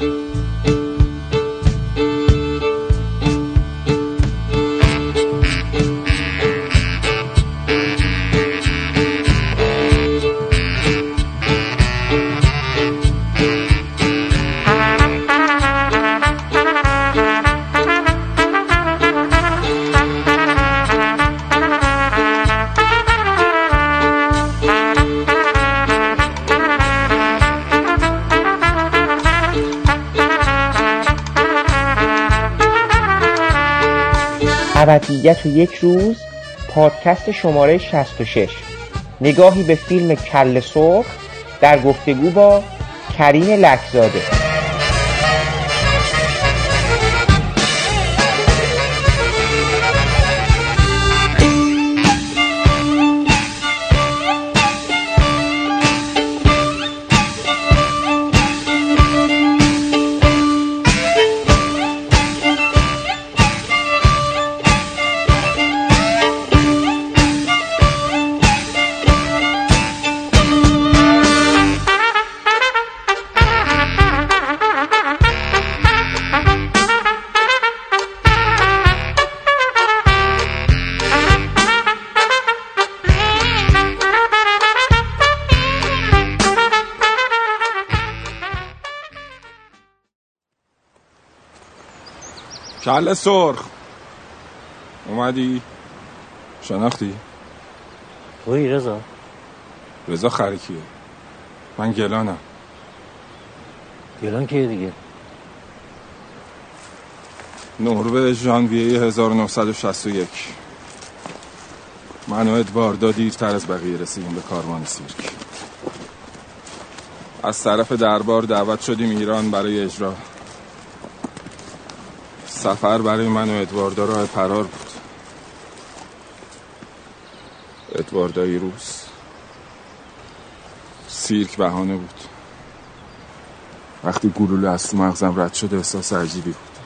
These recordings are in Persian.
ابدیت و یک روز پادکست شماره 66 نگاهی به فیلم کل سرخ در گفتگو با کریم لکزاده. کل سرخ. اومدی؟ شناختی؟ توی رضا. رضا خرکیه. من گلانم. گلان کیه دیگه؟ نوروز ژانویه 1961 من و ادواردا دیرتر از بقیه رسیدیم به کاروان سیرک. از طرف دربار دعوت شدیم ایران برای اجرا. سفر برای من و ادواردا راه فرار بود. ادواردای روز سیرک بهانه بود. وقتی گلوله از تو مغزم رد شده احساس عجیبی بود.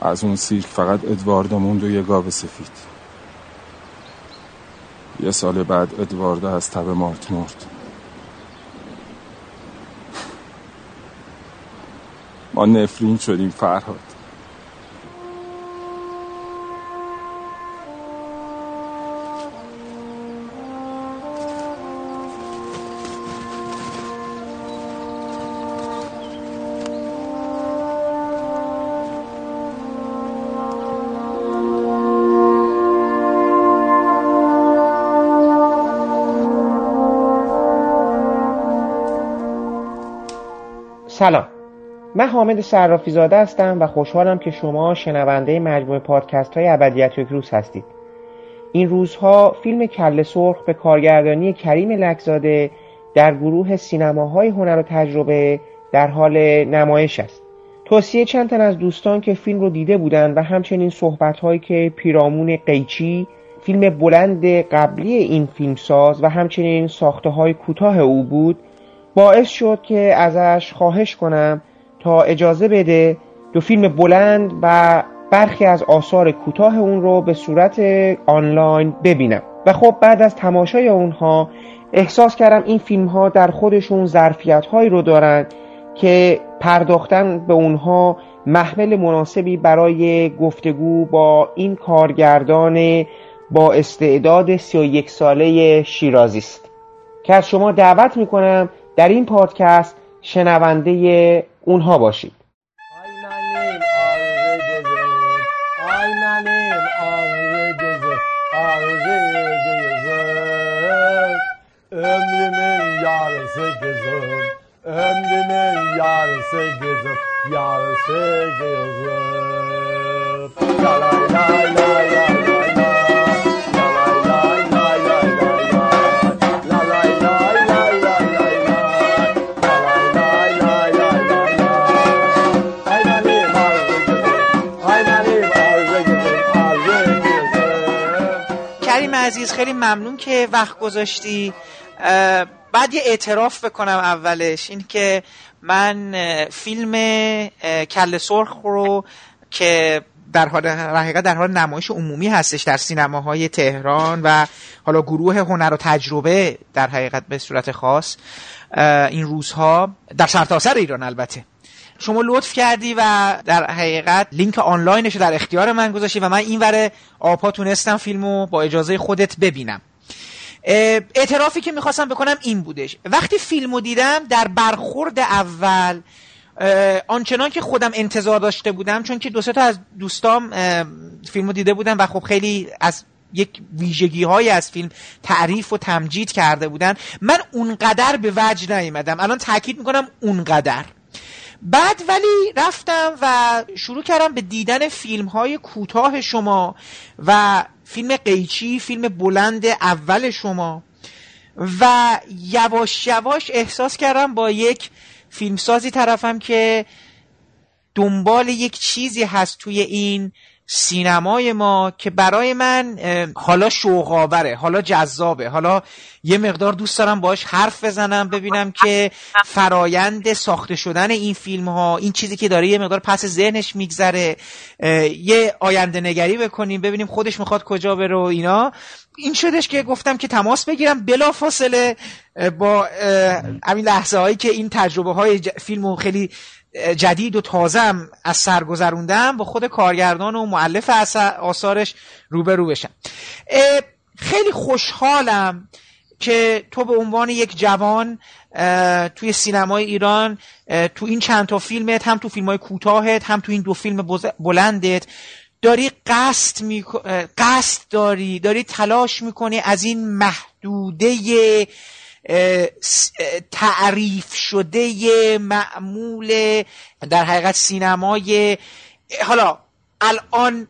از اون سیرک فقط ادواردا موند و یه گاو سفید. یه سال بعد ادواردا از تب مارت مرد. نفرین شدیم فرهاد. سلام. من حامد صرافی زاده هستم و خوشحالم که شما شنونده مجموعه پادکست های ابدیت یک روز هستید. این روزها فیلم کل سرخ به کارگردانی کریم لکزاده در گروه سینماهای هنر و تجربه در حال نمایش است. توصیه چند تن از دوستان که فیلم رو دیده بودند و همچنین صحبت هایی که پیرامون قیچی فیلم بلند قبلی این فیلمساز و همچنین ساخته های کوتاه او بود باعث شد که ازش خواهش کنم تا اجازه بده دو فیلم بلند و برخی از آثار کوتاه اون رو به صورت آنلاین ببینم. و خب بعد از تماشای اونها احساس کردم این فیلم ها در خودشون ظرفیت هایی رو دارن که پرداختن به اونها محمل مناسبی برای گفتگو با این کارگردان با استعداد 31 ساله شیرازی است. که از شما دعوت می‌کنم در این پادکست شنونده اونها باشید Ömrümün yarısı kızım Ömrümün yarısı kızım Yarısı kızım La la la la la la عزیز خیلی ممنون که وقت گذاشتی. بعد یه اعتراف بکنم اولش این که من فیلم کل سرخ رو که در حال حقیقت در حال نمایش عمومی هستش در سینماهای تهران و حالا گروه هنر و تجربه در حقیقت به صورت خاص این روزها در سرتاسر ایران البته. شما لطف کردی و در حقیقت لینک آنلاینش در اختیار من گذاشتی و من این وره آپا تونستم فیلمو با اجازه خودت ببینم. اعترافی که می‌خواستم بکنم این بودش. وقتی فیلمو دیدم در برخورد اول آنچنان که خودم انتظار داشته بودم چون که دو تا از دوستام فیلمو دیده بودم و خب خیلی از یک ویژگی های از فیلم تعریف و تمجید کرده بودن من اونقدر به وجه نیومدم. الان تاکید می‌کنم اونقدر. بعد ولی رفتم و شروع کردم به دیدن فیلم های کوتاه شما و فیلم قیچی فیلم بلند اول شما. و یواش یواش احساس کردم با یک فیلمسازی طرفم که دنبال یک چیزی هست توی این سینمای ما که برای من حالا شوقاوره حالا جذابه. حالا یه مقدار دوست دارم باش حرف بزنم ببینم که فرایند ساخته شدن این فیلم ها این چیزی که داره یه مقدار پس ذهنش میگذره. یه آینده نگری بکنیم ببینیم خودش می‌خواد کجا بره و اینا. این شدش که گفتم که تماس بگیرم. بلا فاصله با همین لحظه هایی که این تجربه های فیلم خیلی جدید و تازم از سر گذروندم با خود کارگردان و معلف آثارش روبرو بشم. خیلی خوشحالم که تو به عنوان یک جوان توی سینمای ایران تو این چند تا فیلمت هم تو فیلم های کوتاهت هم تو این دو فیلم بلندت داری قصد می... قصد داری داری تلاش می‌کنی از این محدوده تعریف شده معمول در حقیقت سینمای حالا الان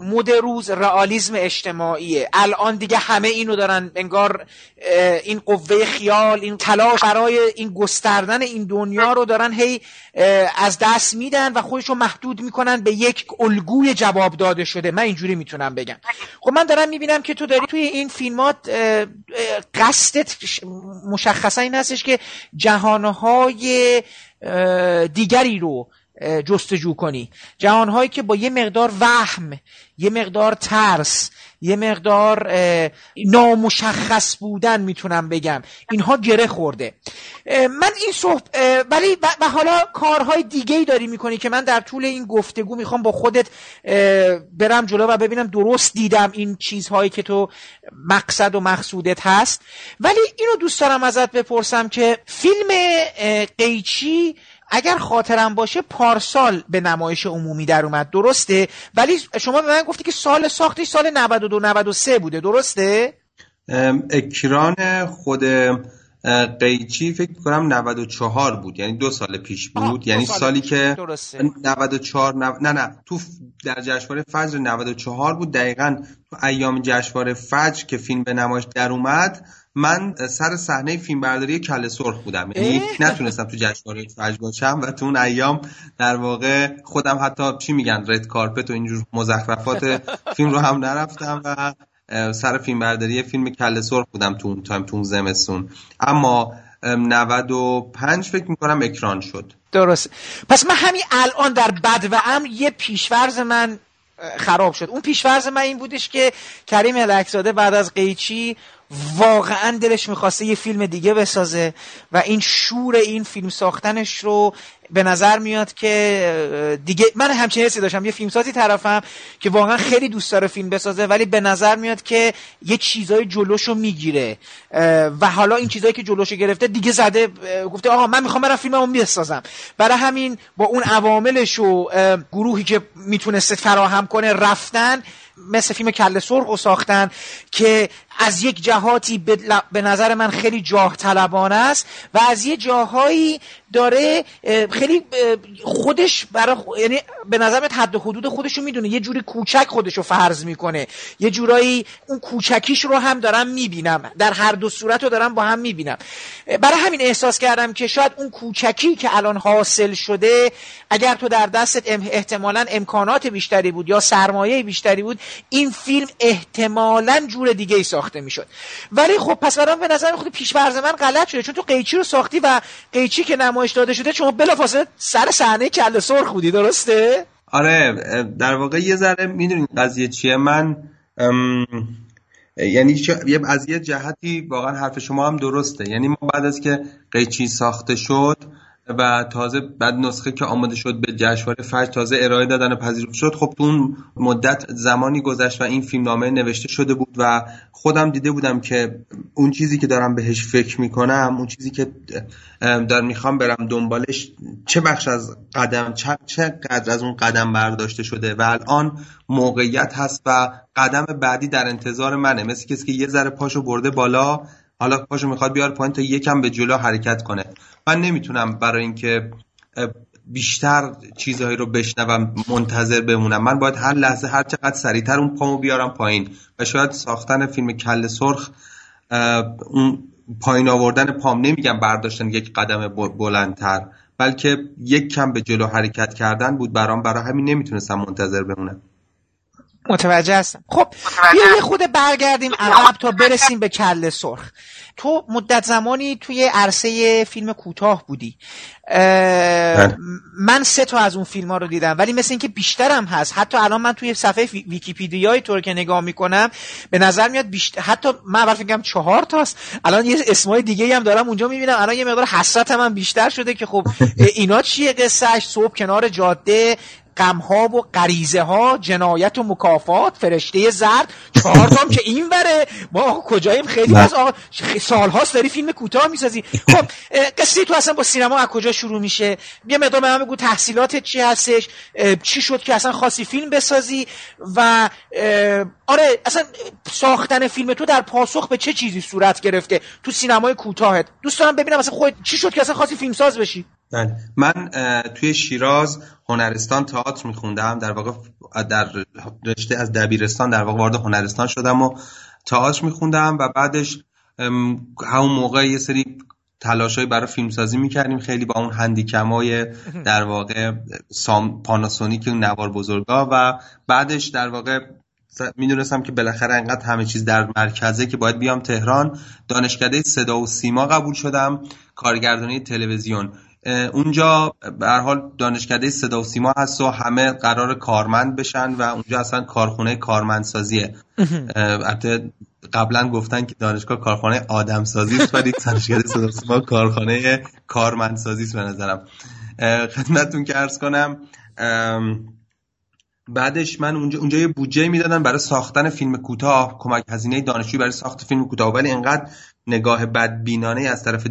مد روز رئالیسم اجتماعیه. الان دیگه همه اینو دارن انگار این قوه خیال این تلاش برای این گستردن این دنیا رو دارن هی از دست میدن و خودشو محدود می‌کنن به یک الگوی جواب داده شده. من اینجوری می‌تونم بگم. خب من دارم می‌بینم که تو داری توی این فیلمات قصدت مشخصا این هستش که جهانهای دیگری رو جستجو کنی. جهانهایی که با یه مقدار وهم یه مقدار ترس یه مقدار نامشخص بودن می‌تونم بگم. اینها گره خورده. من این صحب ولی و حالا کارهای دیگه ای داری می‌کنی که من در طول این گفتگو می‌خوام با خودت برم جلو و ببینم درست دیدم این چیزهایی که تو مقصد و مقصودت هست. ولی اینو دوست دارم ازت بپرسم که فیلم قیچی اگر خاطرم باشه پارسال به نمایش عمومی در اومد. درسته؟ ولی شما به من گفتی که سال ساختش سال 92 93 بوده. درسته؟ اکران خود قیچی فکر کنم 94 بود. یعنی دو سال پیش بود. یعنی سال سالی که درسته. 94 نه نه. تو در جشنواره فجر 94 بود. دقیقا تو ایام جشنواره فجر که فیلم به نمایش در اومد من سر صحنه فیلم برداری کل سرخ بودم. یعنی نتونستم تو جشنواره فجر باشم و تو اون ایام در واقع خودم حتی چی میگن red carpet و اینجور مزخرفات فیلم رو هم نرفتم و سر فیلم برداری فیلم کله سرخ بودم تو اون تایم تو اون زمستون. اما 95 فکر می‌کنم اکران شد. درست. پس من همین الان در بدو امر یه پیش‌فرض من خراب شد. اون پیش‌فرض من این بودش که کریم لک‌زاده بعد از قیچی واقعا دلش می‌خواسته یه فیلم دیگه بسازه و این شور این فیلم ساختنش رو به نظر میاد که دیگه من همچین حسی داشتم. یه فیلمسازی طرفم که واقعا خیلی دوست داره فیلم بسازه ولی به نظر میاد که یه چیزای جلوشو می‌گیره. و حالا این چیزایی که جلوشو گرفته دیگه زده گفته آقا من می‌خوام برم فیلممو بسازم. برای همین با اون عواملش و گروهی که می‌تونسته فراهم کنه رفتن مثل فیلم کل سرخ رو ساختن که از یک جهاتی به نظر من خیلی جاه طلبانه است و از یه جاهایی داره خیلی خودش برای یعنی به نظر حد حدود خودش رو می‌دونه. یه جوری کوچک خودش رو فرض می‌کنه. یه جورایی اون کوچکیش رو هم دارم می‌بینم. در هر دو صورت رو دارم با هم می‌بینم. برای همین احساس کردم که شاید اون کوچکی که الان حاصل شده اگر تو در دستت احتمالا امکانات بیشتری بود یا سرمایه بیشتری بود این فیلم احتمالا جور دیگه ای ساخته می‌شد. ولی خب پس برام به نظر خود پیش من غلط شده. چون تو قیچی رو ساختی و قیچی که نمایش داده شده شما بلافاصله سر صحنه کله سرخ بودی درسته؟ آره در واقع یه ذره می‌دونین قضیه چیه. من یعنی از یه جهتی واقعا حرف شما هم درسته. یعنی ما بعد از که قیچی ساخته شد و تازه بعد نسخه که آماده شد به جشنواره فجر تازه ارائه دادن پذیرفته شد خب تو اون مدت زمانی گذشت و این فیلم نامه نوشته شده بود و خودم دیده بودم که اون چیزی که دارم بهش فکر می‌کنم اون چیزی که دارم می‌خوام برم دنبالش چه بخش از قدم چه قدر از اون قدم برداشته شده و الان موقعیت هست و قدم بعدی در انتظار منه. مثل کسی که یه ذره پاشو برده بالا حالا پاشو می‌خواد بیار پایین تا یکم به جلو حرکت کنه. من نمی‌تونم برای اینکه بیشتر چیزهایی رو بشنوم منتظر بمونم. من باید هر لحظه هر چقدر سریعتر اون پامو بیارم پایین. و شاید ساختن فیلم کل سرخ اون پایین آوردن پام نمیگم برداشتن یک قدم بلندتر بلکه یک کم به جلو حرکت کردن بود برام. برای همین نمی‌تونستم منتظر بمونم. متوجه هستم. خب بیا یه خود برگردیم عقب تا برسیم به کل سرخ. تو مدت زمانی توی عرصه فیلم کوتاه بودی. بله. من سه تا از اون فیلم ها رو دیدم ولی مثل اینکه بیشترم هست. حتی الان من توی صفحه ویکیپیدیای تو رو که نگاه می‌کنم به نظر میاد بیشتر حتی من اول فکرم چهار تاست. الان یه اسمای دیگه هم دارم اونجا می‌بینم. الان یه مقدار حسرت من بیشتر شده که خب اینا چیه قصهش صبح کنار جاده غمها و غریزه ها جنایت و مکافات فرشته زرد. چهار تام که این بره ما کجاییم؟ خیلی از آقا سالهاست داری فیلم کوتاه می‌سازی. خب قصه تو اصلا با سینما از کجا شروع میشه؟ بیا مقدار من بگو تحصیلات چی هستش؟ چی شد که اصلا خاصی فیلم بسازی؟ و آره اصلا ساختن فیلم تو در پاسخ به چه چیزی صورت گرفته تو سینمای کوتاهت؟ دوست دارم ببینم اصلا خود چی شد که اصلا خاصی فیلم ساز بشی؟ بله. من توی شیراز هنرستان تئاتر میخوندم. در واقع در رشته از دبیرستان در واقع وارد هنرستان شدم و تئاتر میخوندم و بعدش همون موقع یه سری تلاشایی برای فیلمسازی می‌کردیم. خیلی با اون هندیکمای در واقع سام پاناسونیک نوار بزرگا و بعدش در واقع می‌دونستم که بالاخره انقدر همه چیز در مرکزه که باید بیام تهران. دانشکده صدا و سیما قبول شدم. کارگردانی تلویزیون. اونجا به هر حال دانشکده صدا و سیما هست و همه قرار کارمند بشن و اونجا اصلا کارخونه کارمندسازیه. البته قبلا گفتن که دانشگاه کارخانه آدمسازی است ولی دانشکده صدا و سیما کارخانه کارمندسازی است به نظرم. خدمتتون که عرض کنم بعدش من اونجا اونجا یه بودجه می‌دادن برای ساختن فیلم کوتاه کمک هزینه دانشجویی برای ساخت فیلم کوتاه ولی انقدر نگاه بدبینانه از طرف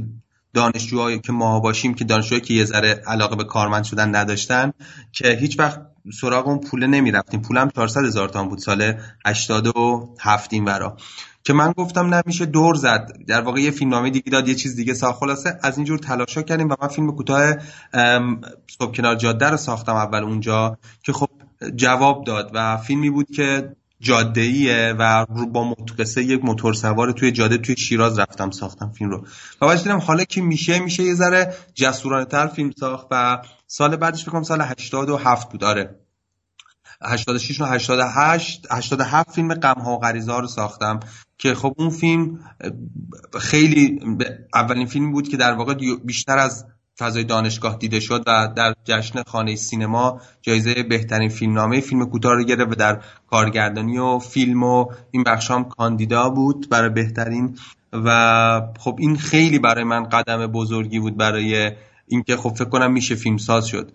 دانشجوهایی که ما باشیم که دانشجوهایی که یه ذره علاقه به کارمند شدن نداشتن که هیچ وقت سراغ اون پول نمی رفتیم پولم 400 هزار تومان بود سال 87 این ورا. که من گفتم نمیشه دور زد. در واقع یه فیلمنامه دیگه داد یه چیز دیگه ساخت. خلاصه از اینجور تلاشا کردیم و من فیلم کوتاه صبح کنار جاده رو ساختم اول اونجا که خب جواب داد و فیلمی بود که جاده ایه و با قصه یک موتور سوار توی جاده توی شیراز رفتم ساختم فیلم رو. و بعد دیدم حالا که میشه میشه یه ذره جسورانه تر فیلم ساخت و سال بعدش بکنم سال 87 بود. آره. 86 و 88 87 فیلم غم ها و غریزه ها رو ساختم که خب اون فیلم خیلی اولین فیلم بود که در واقع بیشتر از فضای دانشگاه دیده شد و در جشن خانه سینما جایزه بهترین فیلمنامه فیلم کوتاه رو گرفت و در کارگردانی و فیلم و این بخشام کاندیدا بود برای بهترین. و خب این خیلی برای من قدم بزرگی بود برای اینکه خب فکر کنم میشه فیلم ساز شد.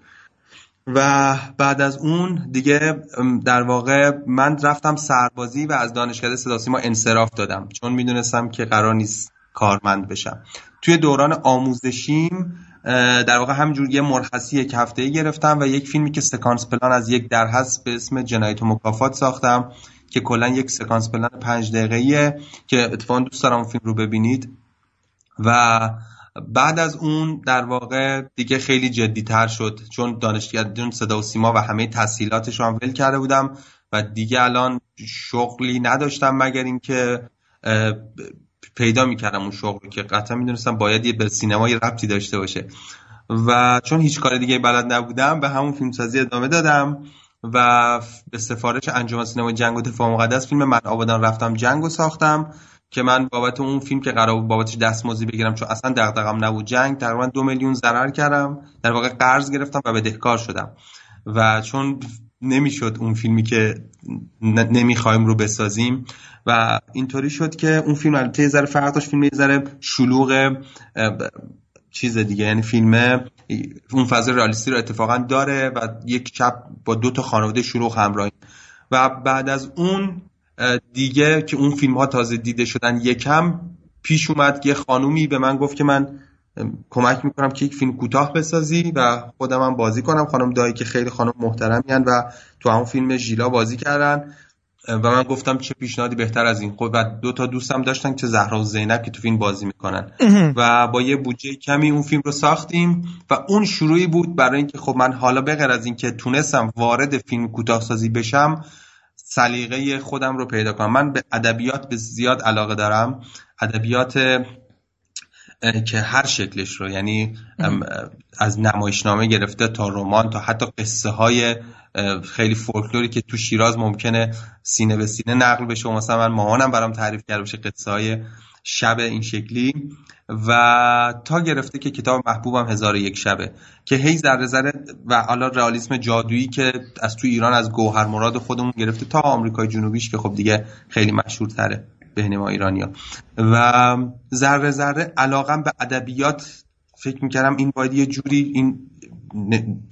و بعد از اون دیگه در واقع من رفتم سربازی و از دانشکده صدا سیما انصراف دادم. چون می‌دونستم که قرار نیست کارمند بشم. توی دوران آموزشیم در واقع همجور یه مرخصی یک هفته گرفتم و یک فیلمی که سکانس پلان از یک در هست به اسم جنایت و مکافات ساختم که کلا یک سکانس پلان پنج دقیقه که اتفاقا دوست دارم اون فیلم رو ببینید. و بعد از اون در واقع دیگه خیلی جدی تر شد چون دانشگاه صدا و سیما و همه تحصیلاتش رو هم ول کرده بودم و دیگه الان شغلی نداشتم مگر اینکه پیدا می‌کردم اون شغل که قطعا می‌دونستم باید یه به سینما یه ربطی داشته باشه. و چون هیچ کار دیگه بلد نبودم به همون فیلمسازی ادامه دادم و به سفارش انجمن سینما جنگ و دفاع مقدس فیلم من آبادان رفتم جنگ و ساختم که من بابت اون فیلم که قرار بود بابتش دستمزدی بگیرم چون اصلا دغدغم نبود جنگ تقریبا دو میلیون ضرر کردم. در واقع قرض گرفتم و بدهکار شدم. و چون نمی‌شد اون فیلمی که نمی‌خوایم رو بسازیم و اینطوری شد که اون فیلم البته یه ذره فرق داشت فیلم یه شلوغ چیز دیگه یعنی فیلم اون فاز رالیستی رو اتفاقا داره و یک شب با دو تا خانواده شلوغ همراهی. و بعد از اون دیگه که اون فیلم ها تازه دیده شدن یکم پیش اومد یه خانومی به من گفت که من کمک می‌کنم که یک فیلم کوتاه بسازی و خودم هم بازی کنم. خانم دایی که خیلی خانم محترمی و تو همون فیلم ژیلا بازی کردن. و من گفتم چه پیشنهادی بهتر از این. خود و دو تا دوستم داشتن که زهرا و زینب که تو فیلم بازی می‌کنن. و با یه بودجه کمی اون فیلم رو ساختیم و اون شروعی بود برای اینکه خب من حالا بغیر از اینکه تونستم وارد فیلم کوتاه سازی بشم سلیقه خودم رو پیدا کنم. من به ادبیات به زیاد علاقه دارم. ادبیات که هر شکلش رو یعنی از نمایشنامه گرفته تا رمان تا حتی قصه های خیلی فولکلوری که تو شیراز ممکنه سینه به سینه نقل بشه و مثلا من مامانم برام تعریف کرده بشه قصه های شب این شکلی. و تا گرفته که کتاب محبوبم هزار یک شبه که هی ذره ذره و حالا رئالیسم جادویی که از تو ایران از گوهر مراد خودمون گرفته تا آمریکای جنوبیش که خب دیگه خیلی مشهور تره بین ما ایرانیا و ذره ذره علاقم به ادبیات فکر می‌کردم این باید یه جوری این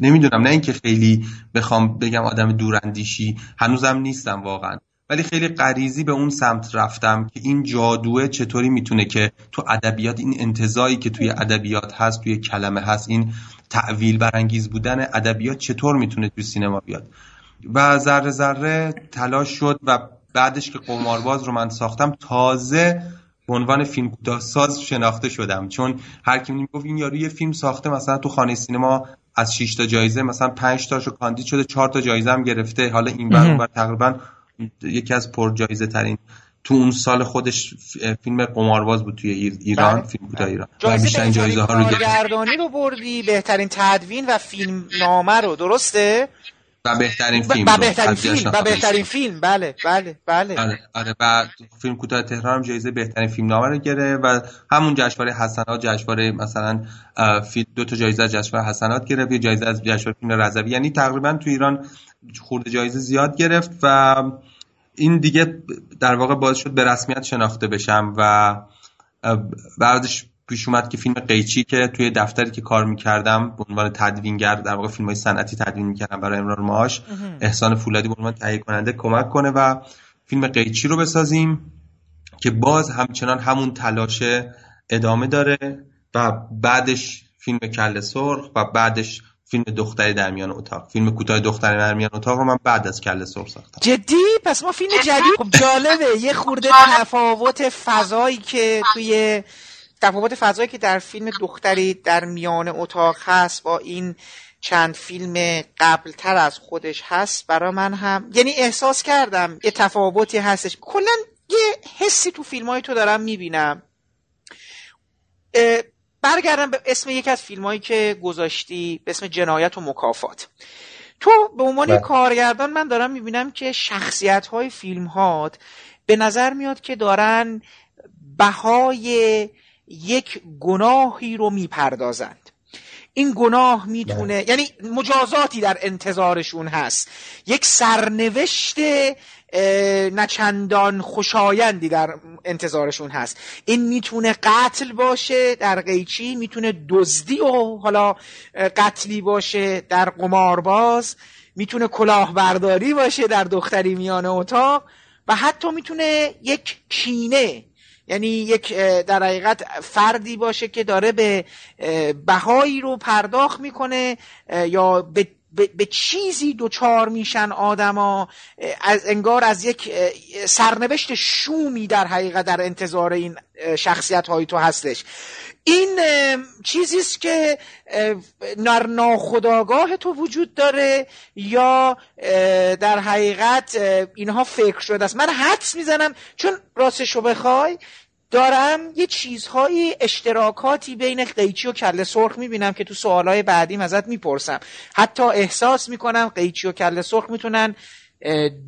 نمی‌دونم نه اینکه خیلی بخوام بگم آدم دوراندیشی هنوزم نیستم واقعا. ولی خیلی غریزی به اون سمت رفتم که این جادوه چطوری می‌تونه که تو ادبیات این انتظایی که توی ادبیات هست توی کلمه هست این تعویل برانگیز بودن ادبیات چطور می‌تونه توی سینما بیاد. و ذره ذره تلاش شد و بعدش که قمارباز رو من ساختم تازه به عنوان فیلم ساز شناخته شدم. چون هر کی می‌گفت این یارو یه فیلم ساخته مثلا تو خانه سینما از 6 تا جایزه مثلا 5 تاشو کاندید شده 4 تا جایزه هم گرفته. حالا این بر تقریبا یکی از پر جایزه ترین تو اون سال خودش فیلم قمارباز بود توی ایران بله. فیلم کوتاه ایران. جایزه, جایزه ها رو گردانی رو بردی بهترین تدوین و فیلم نامه رو درسته؟ و بهترین فیلم و بهترین فیلم و بهترین فیلم بله بله بله. آره آره و فیلم کوتاه تهران هم جایزه بهترین فیلم نامه رو گرفت و همون جشنواره حسنات جشنواره مثلا دو تا جایزه جشنواره حسنات گرفت یه جایزه از جشنواره فیلم رضوی. یعنی تقریبا تو ایران خورده جایزه زیاد گرفت و این دیگه در واقع باعث شد به رسمیت شناخته بشم و بعدش پیش اومد که فیلم قیچی که توی دفتری که کار می‌کردم به عنوان تدوینگر در واقع فیلم های صنعتی تدوین می‌کردم برای امرار معاش احسان فولادی به عنوان تهیه کننده کمک کنه و فیلم قیچی رو بسازیم که باز همچنان همون تلاش ادامه داره و بعدش فیلم کل سرخ و بعدش فیلم دختری در میان اتاق. فیلم کوتاه دختری در میان اتاق رو من بعد از کل سرخ ساختم. جدی؟ پس ما فیلم جدید خب جالبه. یه خورده تفاوت فضایی که توی تفاوت فضایی که در فیلم دختری در میان اتاق هست با این چند فیلم قبلتر از خودش هست برای من هم یعنی احساس کردم یه تفاوتی هستش. کلا یه حسی تو فیلم های تو دارم می‌بینم. برگردم به اسم یکی از فیلم هایی که گذاشتی به اسم جنایت و مکافات. تو به عنوان بله. کارگردان من دارم می‌بینم که شخصیت های فیلم هات به نظر میاد که دارن بهای یک گناهی رو می‌پردازند. این گناه می‌تونه بله. یعنی مجازاتی در انتظارشون هست. یک سرنوشت نچندان خوشایندی در انتظارشون هست. این می‌تونه قتل باشه در قیچی می‌تونه دزدی و حالا قتلی باشه در قمارباز می‌تونه کلاهبرداری باشه در دختری میان اتاق و حتی می‌تونه یک کینه یعنی یک در حقیقت فردی باشه که داره به بهایی رو پرداخت می‌کنه یا به به, چیزی دوچار میشن آدما از انگار از یک سرنوشت شومی در حقیقت در انتظار این شخصیت های تو هستش. این چیزیست که نر ناخداگاه تو وجود داره یا در حقیقت اینها فکر شده است. من حدس می‌زنم چون راستشو بخوای دارم یه چیزهایی اشتراکاتی بین قیچی و کله سرخ می‌بینم که تو سوالهای بعدیم ازت می‌پرسم. حتی احساس می‌کنم قیچی و کله سرخ می‌تونن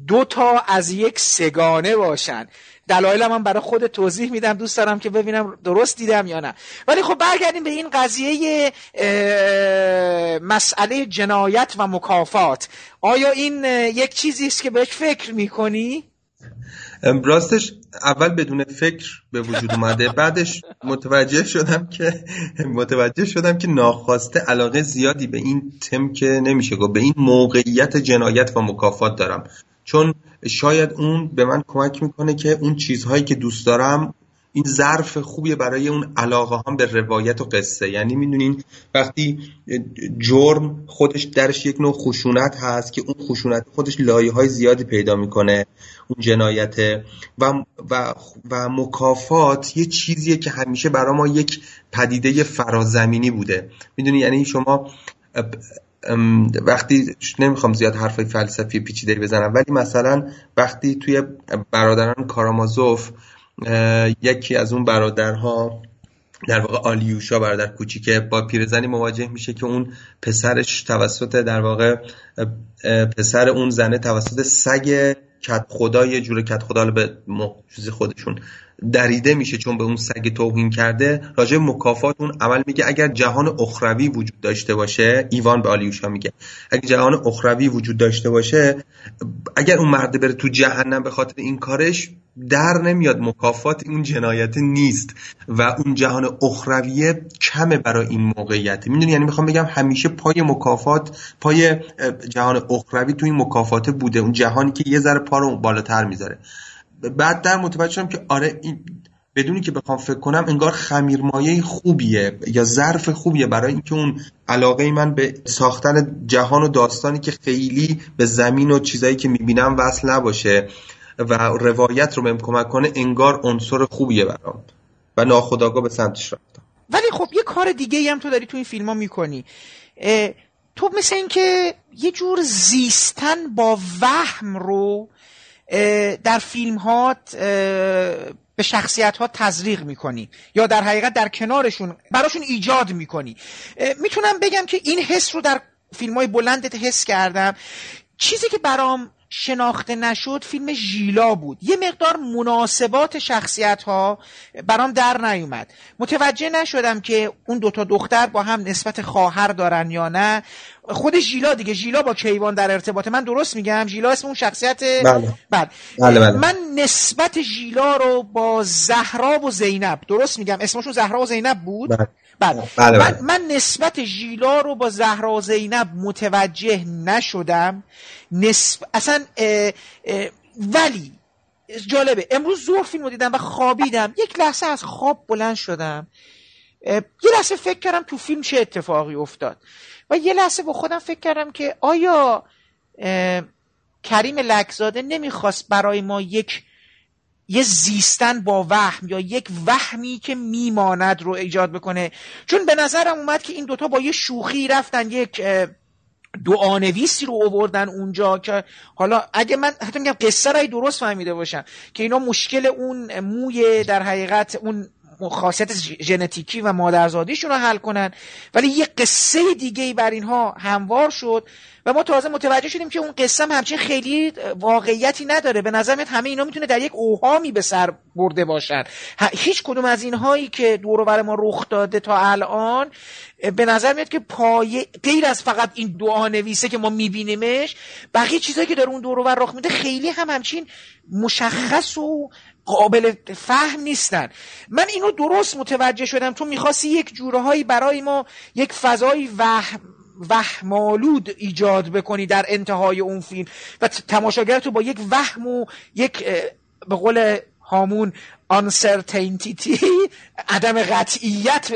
دو تا از یک سگانه باشن. دلایل من برای خود توضیح میدم دوست دارم که ببینم درست دیدم یا نه. ولی خب برگردیم به این قضیه مسئله جنایت و مکافات. آیا این یک چیزی است که بهش فکر می‌کنی؟ راستش اول بدون فکر به وجود اومده بعدش متوجه شدم که متوجه شدم که ناخواسته علاقه زیادی به این تم که نمیشه گفت به این موقعیت جنایت و مکافات دارم. چون شاید اون به من کمک می‌کنه که اون چیزهایی که دوست دارم این ظرف خوبیه برای اون علاقه هم به روایت و قصه. یعنی می‌دونین وقتی جرم خودش درش یک نوع خشونت هست که اون خشونت خودش لایه های زیادی پیدا می‌کنه اون جنایته و, و, و مکافات یه چیزیه که همیشه برای ما یک پدیده فرازمینی بوده. می‌دونی؟ یعنی شما وقتی نمی‌خوام زیاد حرفای فلسفی پیچیده بزنم ولی مثلا وقتی توی برادران کارامازوف یکی از اون برادرها در واقع آلیوشا برادر کوچیکه با پیرزنی مواجه میشه که اون پسرش توسط در واقع پسر اون زنه توسط سگ کت خدا یه جور کت خدا به محجوز خودشون دریده میشه چون به اون سگ توهین کرده راجع مکافات اون عمل میگه اگر جهان اخروی وجود داشته باشه ایوان به آلیوشا میگه اگر جهان اخروی وجود داشته باشه اگر اون مرد بره تو جهنم به خاطر این کارش در نمیاد مکافات اون جنایت نیست و اون جهان اخرویه کمه برای این موقعیت. می‌دونی؟ یعنی می‌خوام بگم همیشه پای مکافات پای جهان اخروی تو این مکافات بوده اون جهانی که یه ذره پا رو بالاتر می‌ذاره. بعد در متوجه شدم که آره این بدونی که بخوام فکر کنم انگار خمیرمایه خوبیه یا ظرف خوبیه برای اینکه اون علاقه من به ساختن جهان و داستانی که خیلی به زمین و چیزایی که می‌بینم وصل نباشه و روایت رو بهم کمک کنه انگار عنصر خوبیه برام و ناخداگاه به سمتش رفتم. ولی خب یه کار دیگه هم تو داری تو این فیلم ها می‌کنی تو مثل اینکه یه جور زیستن با وهم رو در فیلم ها به شخصیت ها تزریق می‌کنی یا در حقیقت در کنارشون براشون ایجاد می‌کنی. می‌تونم بگم که این حس رو در فیلم های بلندت حس کردم. چیزی که برام شناخته نشد فیلم ژیلا بود یه مقدار مناسبات شخصیت ها برام در نیومد متوجه نشدم که اون دوتا دختر با هم نسبت خواهر دارن یا نه خود ژیلا دیگه ژیلا با کیوان در ارتباطه من درست میگم ژیلا اسم اون شخصیت بله. بله. بله, بله. من نسبت ژیلا رو با زهرا و زینب درست میگم اسمشون زهرا و زینب بود بله. بله. بله من, من نسبت ژیلا رو با زهرا و زینب متوجه نشدم. نسب... اصلا اه اه ولی جالبه. امروز زور فیلم رو دیدم و خوابیدم. یک لحظه از خواب بلند شدم. یه لحظه فکر کردم تو فیلم چه اتفاقی افتاد. و یه لحظه با خودم فکر کردم که آیا کریم لکزاده نمی‌خواست برای ما یک یه زیستن با وهم یا یک وهمی که میماند رو ایجاد بکنه. چون به نظرم اومد که این دوتا با یه شوخی رفتن یک دعانویسی رو آوردن اونجا که حالا اگه من حتی میگم قصه رای درست فهمیده باشم که اینا مشکل اون موی در حقیقت اون خاصیت ژنتیکی و مادرزادیشون رو حل کنن. ولی یه قصه دیگه بر اینها هموار شد و ما تازه متوجه شدیم که اون قصه هم همچین خیلی واقعیتی نداره. به نظر میاد همه اینا می‌تونه در یک اوهامی به سر برده باشن. هیچ کدوم از اینهایی که دور ما رخ داده تا الان به نظر میاد که پایه غیر از فقط این دعا نویسه که ما میبینیمش بقیه چیزایی که در اون دور رخ میده خیلی هم همچین مشخص و قابل فهم نیستن. من اینو درست متوجه شدم تو می‌خواستی یک جورهایی برای ما یک فضای وهم وهمالود ایجاد بکنی در انتهای اون فیلم. و تماشاگر تو با یک وهم و یک به قول هامون uncertainty عدم قطعیت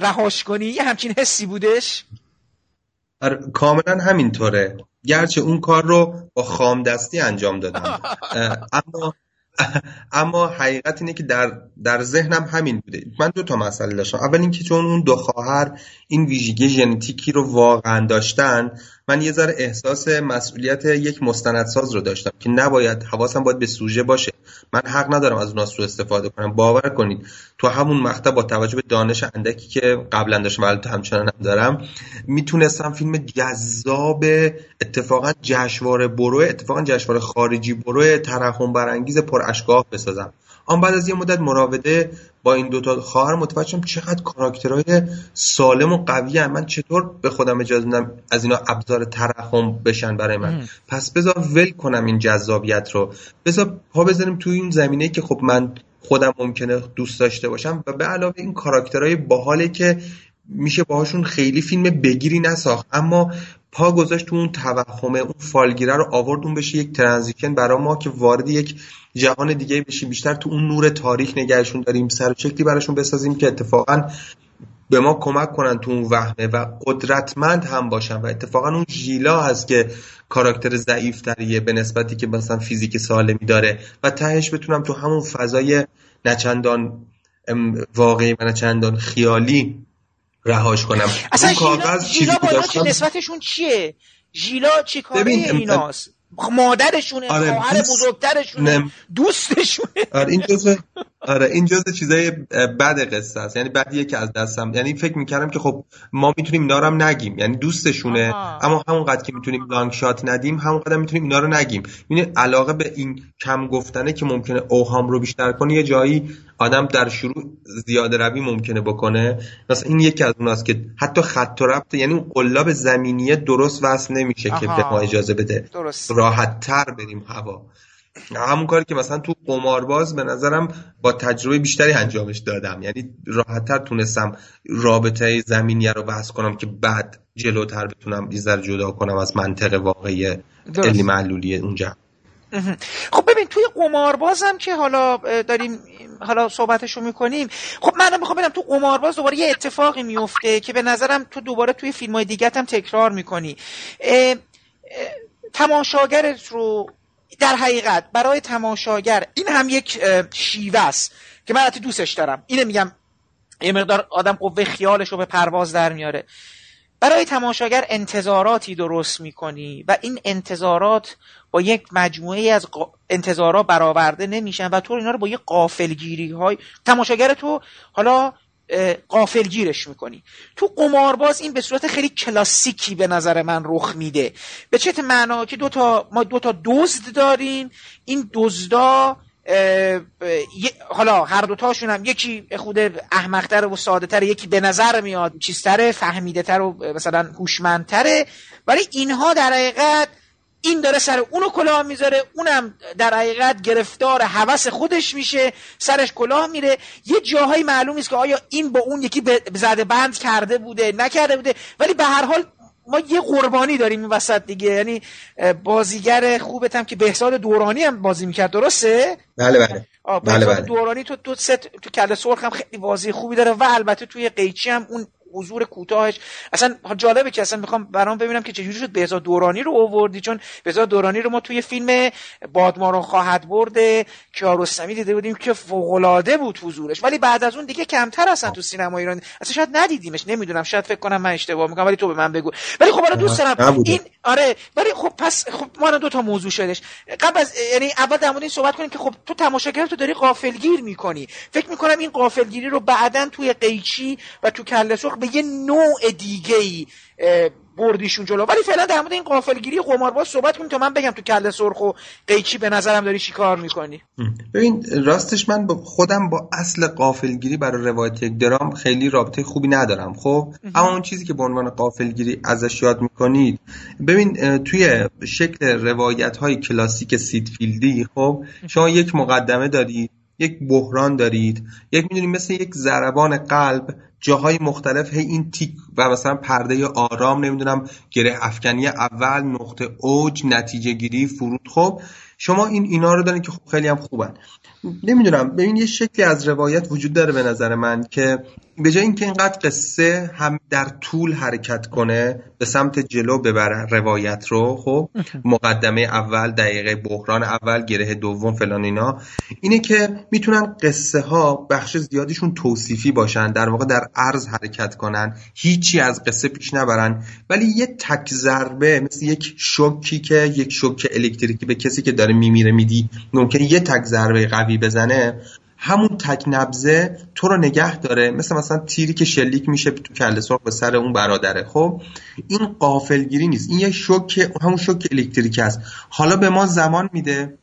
رهاش کنی. یه همچین حسی بودش؟ کاملا همینطوره. گرچه اون کار رو با خام دستی انجام دادم. اما اما حقیقت اینه که در در ذهنم همین بوده. من دو تا مسئله داشتم. اول اینکه چون اون دو خواهر این ویژگی ژنتیکی رو واقعا داشتن من یه ذره احساس مسئولیت یک مستندساز رو داشتم که نباید حواسم باید به سوژه باشه. من حق ندارم از اون سو استفاده کنم. باور کنید تو همون مقطع با توجه به دانش اندکی که قبلا داشتم البته همچنان هم دارم می‌تونستم فیلم جذاب اتفاقا جشنواره برو اتفاقا جشنواره خارجی برو ترحم برانگیز پر اشکاه بسازم. آن بعد از یه مدت مراوده با این دوتا خواهر متوجه شدم چقدر کاراکترهای سالم و قوی هم. من چطور به خودم اجازه میدم از اینا ابزار ترحم بشن برای من؟ پس بذار ول کنم این جذابیت رو. بذار پا بذاریم توی این زمینه که خب من خودم ممکنه دوست داشته باشم و به علاوه این کاراکترهای باحاله که میشه باهاشون خیلی فیلم بگیری نساخت. اما پا گذاشت تو اون توهمه اون فالگیره رو آورد اون بشه یک ترانزیشن برای ما که وارد یک جهان دیگه بشیم. بیشتر تو اون نور تاریخ نگهشون داریم. سر شکلی براشون بسازیم که اتفاقا به ما کمک کنن تو اون وهمه و قدرتمند هم باشن. و اتفاقا اون ژیلا هست که کاراکتر ضعیف تریه به نسبتی که مثلا فیزیک سالمی داره. و تهش بتونم تو همون فضای نچندان واقعی و نچندان خیالی رهاش کنم. اصلا ژیلا, ژیلا با نسبتشون چیه؟ ژیلا چی کاره ایناست؟ مادرشونه آره خواهر بزرگترشونه دوستشونه. آره این جزء آره این جزء چیزای بد قصه است. یعنی بعدیه که از دستم. یعنی فکر می‌کردم که خب ما می‌تونیم اینا رو هم نگیم. یعنی دوستشونه. آها. اما همونقدر که می‌تونیم لانگ شات ندیم همونقدر می‌تونیم اینا رو نگیم. یعنی علاقه به این کم گفتنه که ممکنه اوهام رو بیشتر کنه یه جایی آدم در شروع زیاده روی ممکنه بکنه. مثلا این یکی از اوناست که حتی خط و ربط یعنی اون قلاب زمینیه درست وصل نمیشه که به ما اجازه بده. درست. راحت تر بریم هوا. همون کاری که مثلا تو قمارباز به نظرم با تجربه بیشتری انجامش دادم. یعنی راحتتر تونستم رابطه زمینیه رو بحث کنم که بعد جلوتر بتونم یه جدا کنم از منطق واقعی علی معلولی اونجا. خب ببین توی قمارباز هم که حالا داریم حالا صحبتشو می‌کنیم. خب من می‌خوام ببینم تو قمارباز دوباره یه اتفاقی میفته که به نظرم تو دوباره توی فیلم های دیگه هم تکرار می‌کنی. تماشاگرت رو در حقیقت برای تماشاگر این هم یک شیوه است که من دوستش دارم. اینه میگم یه مقدار آدم قوه خیالش رو به پرواز در میاره. برای تماشاگر انتظاراتی درست می‌کنی و این انتظارات با یک مجموعه از انتظارات برآورده نمیشن و تو اینا رو با یک قافلگیری های تماشاگر تو حالا قافلگیرش می‌کنی. تو قمارباز این به صورت خیلی کلاسیکی به نظر من رخ میده. به چه معنا که دو تا ما دو تا دزد داریم. این دزدا حالا هر دوتاشون هم یکی خود احمقتر و ساده تره یکی به نظر میاد چیزتره فهمیده تر و مثلا هوشمندتره. ولی اینها در حقیقت این داره سر اونو کلاه می‌ذاره اونم در حقیقت گرفتار هوس خودش میشه سرش کلاه میره. یه جاهایی معلوم است که آیا این با اون یکی زده بند کرده بوده نکرده بوده. ولی به هر حال ما یه قربانی داریم این وسط دیگه. یعنی بازیگر خوبت هم که بهزاد دورانی هم بازی می‌کرد درسته؟ بله بله. بله بله. دورانی تو تو ست تو کله سرخ هم خیلی بازی خوبی داره و البته توی قیچی هم اون حضور کوتاهش. اصلا جالبه که اصلا می‌خوام برام ببینم که چجوری شد بهزاد دورانی رو آوردی چون بهزاد دورانی رو ما توی فیلم بادمارون خواهد برد کیارستمی دیده بودیم که فوق العاده بود حضورش. ولی بعد از اون دیگه کمتر هستن تو سینما ایرانی اصلا شاید ندیدیمش نمی‌دونم شاید فکر کنم من اشتباه می‌کنم ولی تو به من بگو. ولی خب حالا دوست دارم این آره ولی خب پس خب ما دو تا موضوع شدش قبل از یعنی اول در مورد این صحبت کنیم که خب تو تماشاگر تو داری غافلگیر می‌کنی. فکر می‌کنم این غافلگیری رو بعدا توی قیچی و تو کله به یه نوع دیگه ای بردیشون جلو. ولی فعلا در مورد این قافلگیری قمارباز صحبت کنیم تا من بگم تو کله سرخ و قیچی به نظرم داری چیکار می‌کنی. ببین راستش من با خودم با اصل قافلگیری برای روایت یک درام خیلی رابطه خوبی ندارم خب؟ اما اون چیزی که به عنوان قافلگیری ازش یاد می‌کنید ببین توی شکل روایت های کلاسیک سیدفیلدی خب؟ شما یک مقدمه دارید یک بحران دارید یک می‌دونید مثل یک ضربان قلب جاهای مختلف هی این تیک و مثلا پرده آرام نمی‌دونم گره افکنی اول نقطه اوج نتیجه گیری فرود. خب شما این اینا رو دارین که خب خیلی هم خوبن. نمی‌دونم ببین یه شکلی از روایت وجود داره به نظر من که به جای اینکه اینقدر قصه هم در طول حرکت کنه به سمت جلو ببره روایت رو خب؟ مقدمه اول دقیقه بحران اول گره دوم فلان اینا. اینه که می‌تونن قصه ها بخش زیادیشون توصیفی باشن در واقع در عرض حرکت کنن. هیچی از قصه پیش نبرن. ولی یه تک ضربه مثل یک شوکی که یک شوک الکتریکی به کسی که داره میمیره میدی ممکن یه تک ضربه قوی بزنه. همون تک نبزه تو رو نگه داره. مثل مثلا تیری که شلیک میشه تو کله سرخ به سر اون برادره. خب این قافلگیری نیست. این یه شوک همون شوک الکتریکی است. حالا به ما زمان میده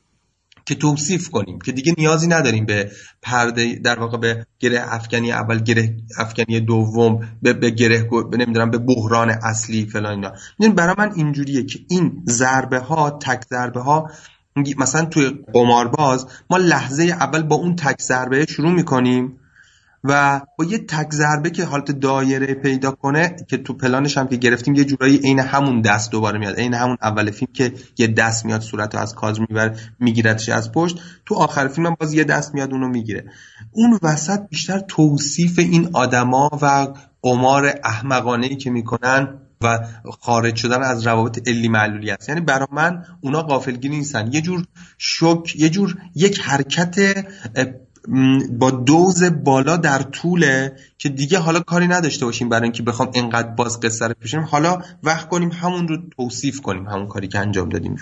که توصیف کنیم که دیگه نیازی نداریم به پرده در واقع به گره افکنی اول گره افکنی دوم به, به گره به نمی‌دونم به بحران اصلی فلان اینا. برای من اینجوریه که این ضربه ها تک ضربه ها مثلا توی قمارباز ما لحظه اول با اون تک ضربه شروع می‌کنیم و با یه تک ضربه که حالت دایره پیدا کنه که تو پلانش هم که گرفتیم یه جورایی عین همون دست دوباره میاد. عین همون اول فیلم که یه دست میاد صورت از کادر می‌بره میگیرتش از پشت. تو آخر فیلم هم باز یه دست میاد اونو می‌گیره. اون وسط بیشتر توصیف این آدما و قمار احمقانه ای که می‌کنن و خارج شدن از روابط علی معلولی است. یعنی برای من اونا غافلگیر نیستن. یه جور شک یه جور یک حرکت با دوز بالا در طوله که دیگه حالا کاری نداشته باشیم برای اینکه بخوام اینقدر باز قصه رو پیشیم حالا وقت کنیم همون رو توصیف کنیم همون کاری که انجام دادیم.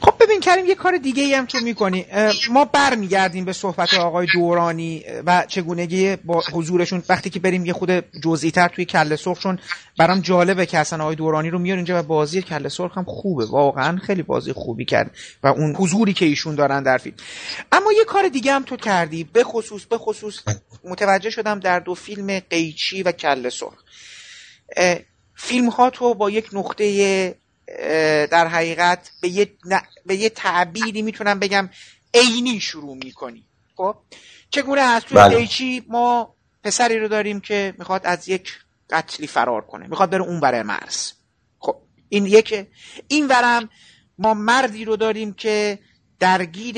خب ببین کریم یه کار دیگه ای هم تو می‌کنی. ما برمیگردیم به صحبت آقای دورانی و چگونگی با حضورشون. وقتی که بریم یه خود جزئی تر توی کله سرخشون برام جالبه که اصلا آقای دورانی رو میار اینجا و بازی کله سرخ هم خوبه. واقعا خیلی بازی خوبی کرد و اون حضوری که ایشون دارن در فیلم. اما یه کار دیگه هم تو کردی. به خصوص به خصوص متوجه شدم در دو فیلم قیچی و کله سرخ. فیلم ها تو با یک نقطه در حقیقت به یه, به یه تعبیری می‌تونم بگم عینی شروع می‌کنی. خب؟ چگونه هست؟ توی بله. ما پسری رو داریم که می‌خواد از یک قتلی فرار کنه. می‌خواد بره اون برای مرز. خب این یک این ورم ما مردی رو داریم که درگیر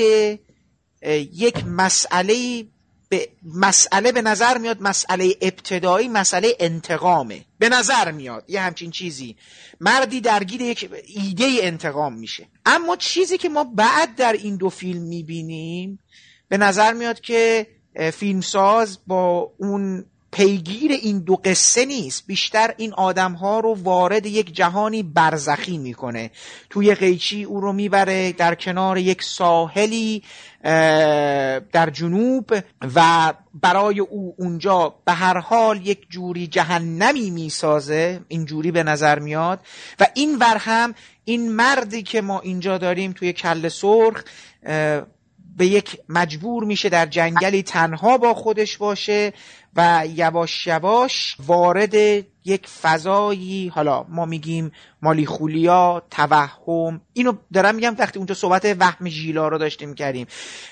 یک مسئله به مسئله به نظر میاد مسئله ابتدایی مسئله انتقامه. به نظر میاد. یه همچین چیزی. مردی درگیر یک ایده انتقام میشه. اما چیزی که ما بعد در این دو فیلم می‌بینیم به نظر میاد که فیلمساز با اون پیگیر این دو قصه نیست. بیشتر این آدم ها رو وارد یک جهانی برزخی می‌کنه. توی قیچی او رو می‌بره در کنار یک ساحلی. در جنوب و برای او اونجا به هر حال یک جوری جهنمی می‌سازه اینجوری به نظر میاد. و این ور هم این مردی که ما اینجا داریم توی کل سرخ به یک مجبور میشه در جنگلی تنها با خودش باشه و یواش یواش وارد یک فضایی حالا ما میگیم مالی خولیا توهم اینو دارم میگم وقتی اونجا صحبت وهم ژیلا رو داشتیم کردیم.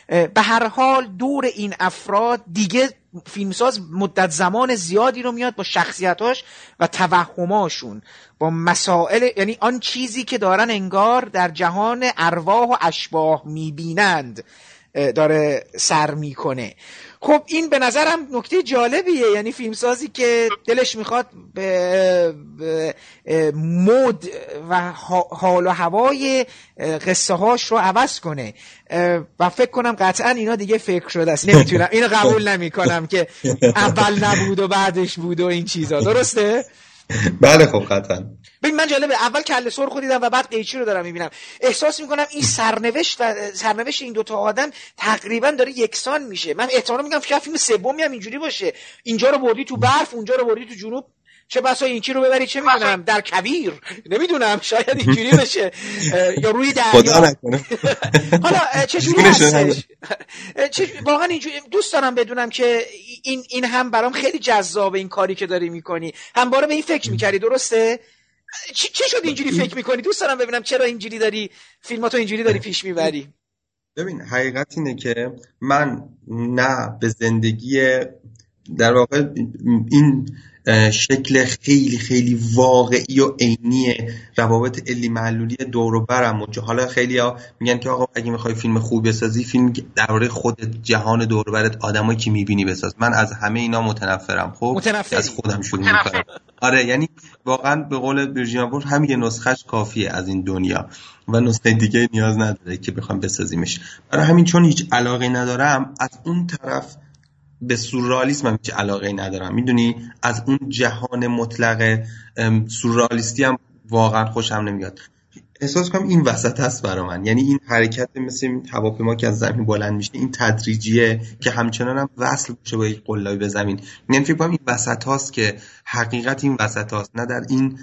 به هر حال دور این افراد دیگه فیلمساز مدت زمان زیادی رو میاد با شخصیتاش و توهماشون با مسائل یعنی آن چیزی که دارن انگار در جهان ارواح و اشباه می‌بینند داره سر می‌کنه. خب این به نظرم نکته جالبیه. یعنی فیلمسازی که دلش می‌خواد به مود و حال و هوای قصه هاش رو عوض کنه. و فکر کنم قطعا اینا دیگه فکر شده است. نمی‌تونم. اینو قبول نمی‌کنم که اول نبود و بعدش بود و این چیزا. درسته؟ بله خب قطعا. ببین من جالبه اول کله سرخ دیدم و بعد قیچی رو دارم می‌بینم. احساس می‌کنم این سرنوشت و سرنوشت این دوتا آدم تقریبا داره یکسان میشه. من احتمال میگم که فیلم سومی هم اینجوری باشه. اینجا رو بردی تو برف اونجا رو بردی تو جنوب. چه بسا اینکی رو ببری چه می‌دونم در کویر. نمی‌دونم شاید اینجوری بشه یا روی دریا. حالا چجوری هستش؟ واقعا اینجوری دوست دارم بدونم که این این هم برام خیلی جذابه این کاری که داری می‌کنی. همواره به این فکر می‌کردی درسته؟ چی, چی شد اینجوری فکر می‌کنی؟ دوست دارم ببینم چرا اینجوری داری فیلماتو اینجوری داری پیش می‌بری. ببین حقیقت اینه که من نه به زندگی در واقع این شکل خیلی خیلی واقعی و عینی روابط علی معلولی دور و برم و حالا خیلی ها میگن که آقا اگه می‌خوای فیلم خوب بسازی فیلم درباره خود جهان دور برت آدمایی که می‌بینی بساز. من از همه اینا متنفرم خب؟ از خودم شروع می‌کنم. آره یعنی واقعا به قول برژیان بور همین یه نسخهش کافیه از این دنیا و نسخه دیگه نیاز نداره که بخوام بسازیمش. برای همین چون هیچ علاقه ندارم از اون طرف به سورالیسم هم هیچ علاقه ندارم. می‌دونی؟ از اون جهان مطلق سورالیستی هم واقعا خوشم نمیاد. احساس کنم این وسط هست برا من. یعنی این حرکت مثل این هواپیما که از زمین بلند میشه این تدریجیه که همچنان هم وصل باشه با یک قلابی به زمین. یعنی فکر کنم این وسط هاست که حقیقت این وسط هاست. نه در این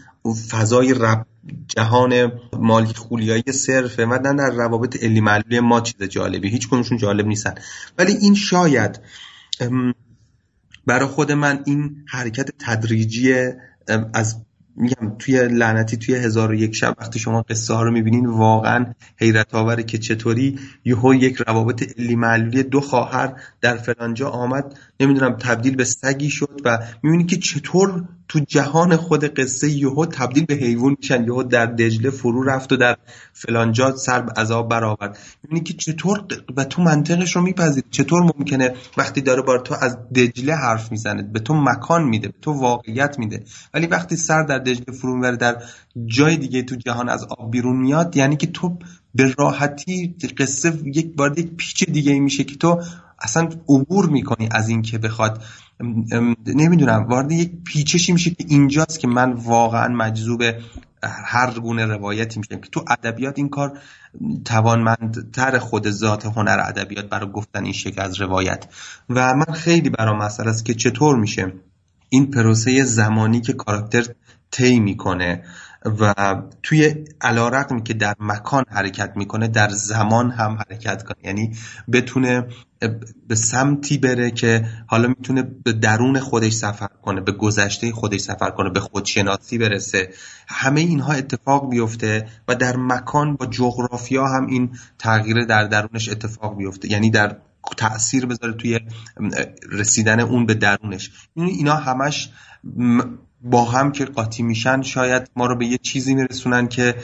فضای رب جهان مالی خولیایی صرفه و نه در روابط علی معلولی ما چیز جالبی. هیچ جالب نیستن. ولی این شاید برای خود من این حرکت تدریجی از میگم توی لعنتی توی هزار و یک شب وقتی شما قصه ها رو می‌بینین واقعا حیرت آوره که چطوری یهو یک روابط علی معلولی دو خواهر در فلانجا آمد. نمی‌دونم تبدیل به سگی شد و می‌بینی که چطور تو جهان خود قصه یهو تبدیل به حیوان میشن یهو در دجله فرو رفت و در فلانجا سر به عذاب برآورد. می‌بینی که چطور و تو منطقش رو میپذیر چطور ممکنه وقتی داره بار تو از دجله حرف می‌زنه به تو مکان میده به تو واقعیت میده. ولی وقتی سر در دجله فرو می‌بره در جای دیگه تو جهان از آب بیرون میاد یعنی که تو به راحتی قصه یک بار یک پیچ دیگه میشه که تو اصلا عبور می‌کنی از این که بخواد. نمی‌دونم وارد یک پیچشی میشه که اینجاست که من واقعا مجذوب هر گونه روایتی میشم که تو ادبیات این کار توانمندتر خود ذات هنر ادبیات برای گفتن این شکل از روایت. و من خیلی برام مسئله است که چطور میشه این پروسه زمانی که کاراکتر طی می‌کنه و توی علا که در مکان حرکت می‌کنه در زمان هم حرکت کنه. یعنی بتونه به سمتی بره که حالا می‌تونه به درون خودش سفر کنه به گذشته خودش سفر کنه به خودشناسی برسه. همه اینها اتفاق بیفته و در مکان با جغرافیا هم این تغییر در درونش اتفاق بیفته. یعنی در تاثیر بذاره توی رسیدن اون به درونش. اینا همش با هم که قاطی میشن شاید ما رو به یه چیزی میرسونن که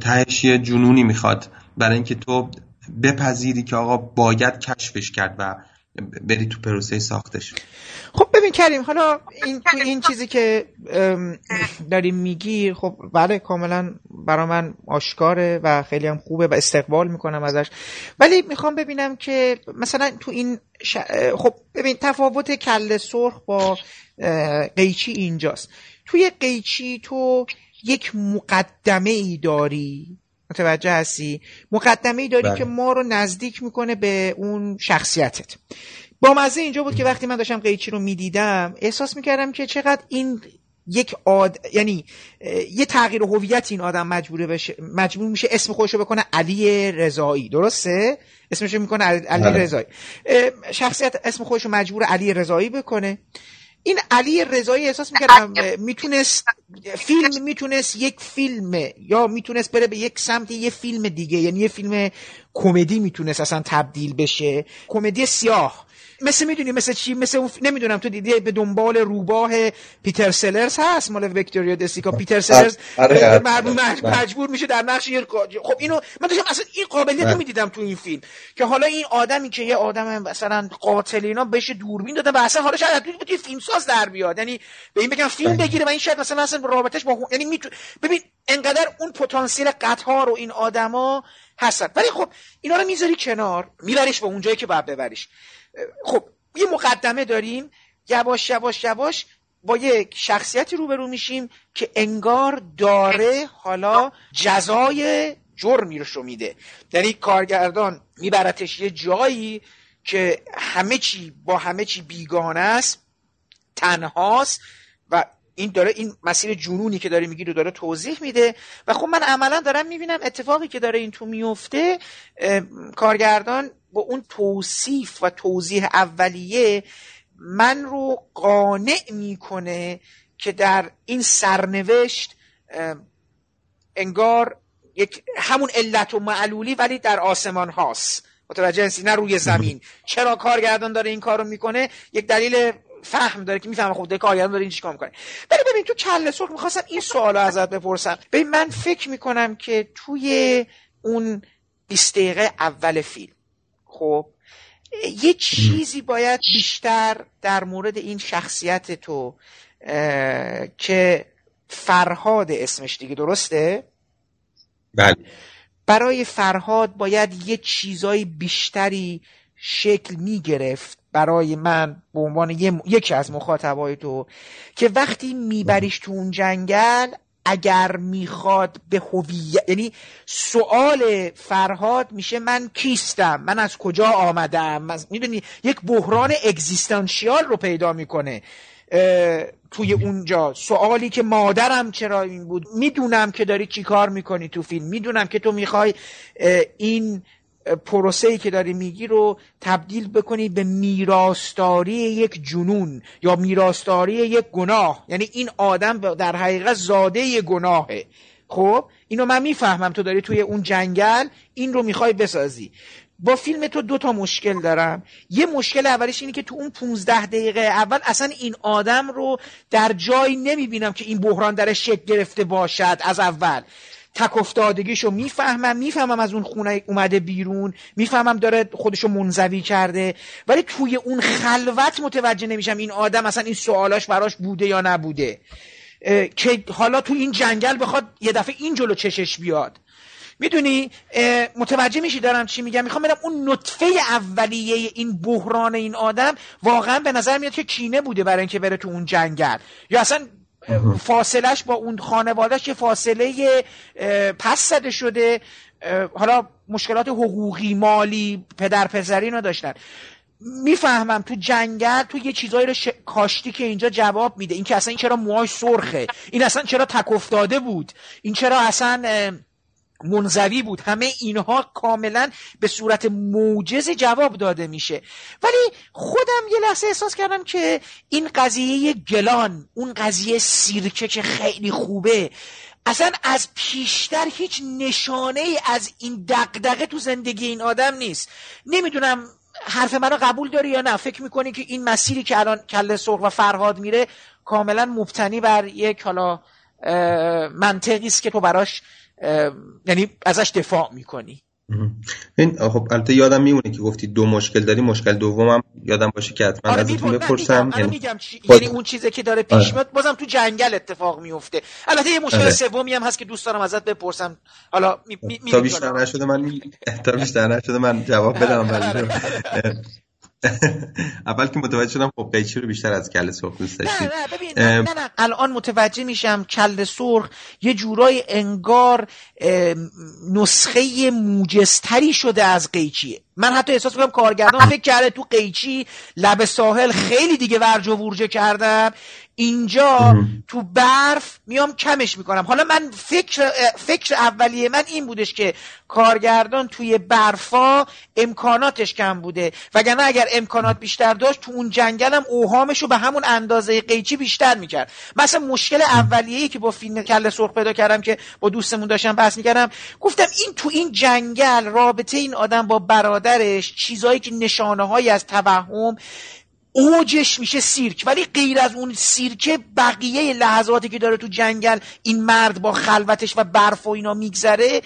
تهش یه جنونی می‌خواد. برای اینکه تو بپذیری که آقا باید کشفش کرد و بری تو پروسه ساختش. خب ببین کریم حالا این این چیزی که داریم میگی خب بله کاملا برا من آشکاره و خیلی هم خوبه و استقبال می‌کنم ازش. ولی می‌خوام ببینم که مثلا تو این خب ببین تفاوت کل سرخ با قیچی اینجاست. توی قیچی تو یک مقدمه ای داری متوجه هستی؟ مقدمه ای داری بله. که ما رو نزدیک می‌کنه به اون شخصیتت. با مزه اینجا بود که وقتی من داشتم قیچی رو می‌دیدم احساس می‌کردم که چقدر این یک آد... یعنی یه تغییر هویت این آدم مجبوره بشه مجبور میشه اسم خودش رو بکنه علی رضایی. درسته؟ اسمش رو می‌کنه علی بله. رضایی. شخصیت اسم خودش رو مجبور علی رضایی بکنه. این علی رضایی احساس می‌کردم می‌تونست فیلم می‌تونست یک فیلم یا می‌تونست بره به یک سمت یه فیلم دیگه یعنی یه فیلم کمدی می‌تونست اصلا تبدیل بشه. کمدی سیاه. مثل می‌دونی مثل چی؟ مثل اون نمی‌دونم تو دیدی به دنبال روباه پیتر سلرز هست؟ مال ویکتوریا دسیکا. پیتر سلرز آره، آره، آره. مجبور میشه در نقش یه خب اینو من داشتم اصلا این قابلیت رو می‌دیدم تو این فیلم که حالا این آدمی که یه آدم مثلا قاتل اینا بهش دوربین دادن و اصلا حالا شاید بود فیلم ساز در بیاد. یعنی به این بگم فیلم بگیره و این شاید مثلا اصلا رابطش با یعنی میتو... ببین انقدر اون پتانسیل قطار و این آدما هستن. ولی خب اینا رو می‌ذاری کنار میبریش به اونجایی که باید ببریش. خب یه مقدمه داریم. یواش یواش یواش با یک شخصیتی روبرو میشیم که انگار داره حالا جزای جرمی رو میده یعنی کارگردان میبرتش یه جایی که همه چی با همه چی بیگانه است تنهاست و این داره این مسیر جنونی که داره میگی رو داره توضیح میده. و خب من عملا دارم می‌بینم اتفاقی که داره این تو میفته کارگردان با اون توصیف و توضیح اولیه من رو قانع می‌کنه که در این سرنوشت انگار یک همون علت و معلولی ولی در آسمان هاست. متوجه هستی؟ نه روی زمین. چرا کارگردان داره این کارو می‌کنه؟ یک دلیل فهم داره که می‌فهمه داره کارگردان داره این چیکار می‌کنه. ولی ببین تو کله سرخ می‌خواستم این سوال ازت بپرسم. ببین من فکر می‌کنم که توی اون 20 دقیقه اول فیلم خب یه چیزی باید بیشتر در مورد این شخصیت تو که فرهاد اسمش دیگه درسته؟ بله برای فرهاد باید یه چیزای بیشتری شکل می‌گرفت برای من به عنوان یکی از مخاطبای تو که وقتی میبریش تو اون جنگل اگر می‌خواد به هویت یعنی سوال فرهاد میشه من کیستم؟ من از کجا آمدم؟ می‌دونی یک بحران اگزیستانشیال رو پیدا می‌کنه. توی اونجا. سوالی که مادرم چرا این بود؟ می‌دونم که داری چی کار می‌کنی تو فیلم. می‌دونم که تو می‌خوای این پروسه ای که داری میگی رو تبدیل بکنی به میراستاری یک جنون یا میراستاری یک گناه. یعنی این آدم در حقیقت زاده گناهه. خب؟ اینو من می‌فهمم. تو داری توی اون جنگل این رو می‌خوای بسازی. با فیلم تو دو تا مشکل دارم. یه مشکل اولیش اینه که تو اون 15 دقیقه اول اصلا این آدم رو در جایی نمی‌بینم که این بحران درش شکل گرفته باشد از اول. تک افتادگیشو می‌فهمم می‌فهمم از اون خونه اومده بیرون می‌فهمم داره خودشو منزوی کرده ولی توی اون خلوت متوجه نمیشم این آدم اصلا این سوالاش براش بوده یا نبوده. که حالا تو این جنگل بخواد یه دفعه این جلو چشش بیاد. می‌دونی؟ متوجه میشی دارم چی میگم؟ می‌خوام برم اون نطفه اولیه این بحران این آدم واقعا به نظر میاد که کینه بوده برای اینکه بره تو اون جنگل. یا اصلا فاصلش با اون خانوادهش یه فاصله پس زده شده حالا مشکلات حقوقی مالی پدر پسری رو داشتن. می‌فهمم تو جنگل تو یه چیزایی رو کاشتی که اینجا جواب میده. این که اصلا این چرا موهاش سرخه؟ این اصلا چرا تک افتاده بود؟ این چرا اصلا منزوی بود. همه اینها کاملا به صورت موجز جواب داده میشه. ولی خودم یه لحظه احساس کردم که این قضیه گلان اون قضیه سیرکه که خیلی خوبه اصلا از پیشتر هیچ نشانه ای از این دقدقه تو زندگی این آدم نیست. نمی‌دونم حرف منو قبول داری یا نه. فکر می‌کنی که این مسیری که الان کله سرخ و فرهاد میره کاملا مبتنی بر یک حالا منطقی است که تو براش یعنی ازش دفاع می‌کنی. این خب البته یادم میمونه که گفتی دو مشکل داری مشکل دومم یادم باشه که حتما آره ازتون بپرسم یعنی میگم یعنی اون چیزی که داره پیش آره. میاد بازم تو جنگل اتفاق میفته البته یه مشکل آره. سومی هم هست که دوست دارم ازت بپرسم. حالا می... می... تا بیشتر نشده من تا بیشتر نشده من جواب بدم ولی. اول که متوجه شدم خب قیچی رو بیشتر از کل سرخ دوست داشتیم نه نه ببین نه, نه, الان متوجه میشم کل سرخ یه جورای انگار نسخه موجزتری شده از قیچیه. من حتی احساس می‌کنم کارگردان فکر کرده تو قیچی لب ساحل خیلی دیگه ورج و ورجه کردم اینجا تو برف میام کمش می‌کنم. حالا من فکر فکر اولیه من این بودش که کارگردان توی برفا امکاناتش کم بوده. وگرنه اگر امکانات بیشتر داشت تو اون جنگلم اوهامش رو به همون اندازه قیچی بیشتر می‌کرد. مثلا مشکل اولیه‌ای که با فیلم کل سرخ پیدا کردم که با دوستمون داشتم بحث می‌کردم گفتم این تو این جنگل رابطه این آدم با برادرش چیزایی که نشانه از توهم اوجش میشه سیرک. ولی غیر از اون سیرکه بقیه لحظاتی که داره تو جنگل این مرد با خلوتش و برف و اینا میگذره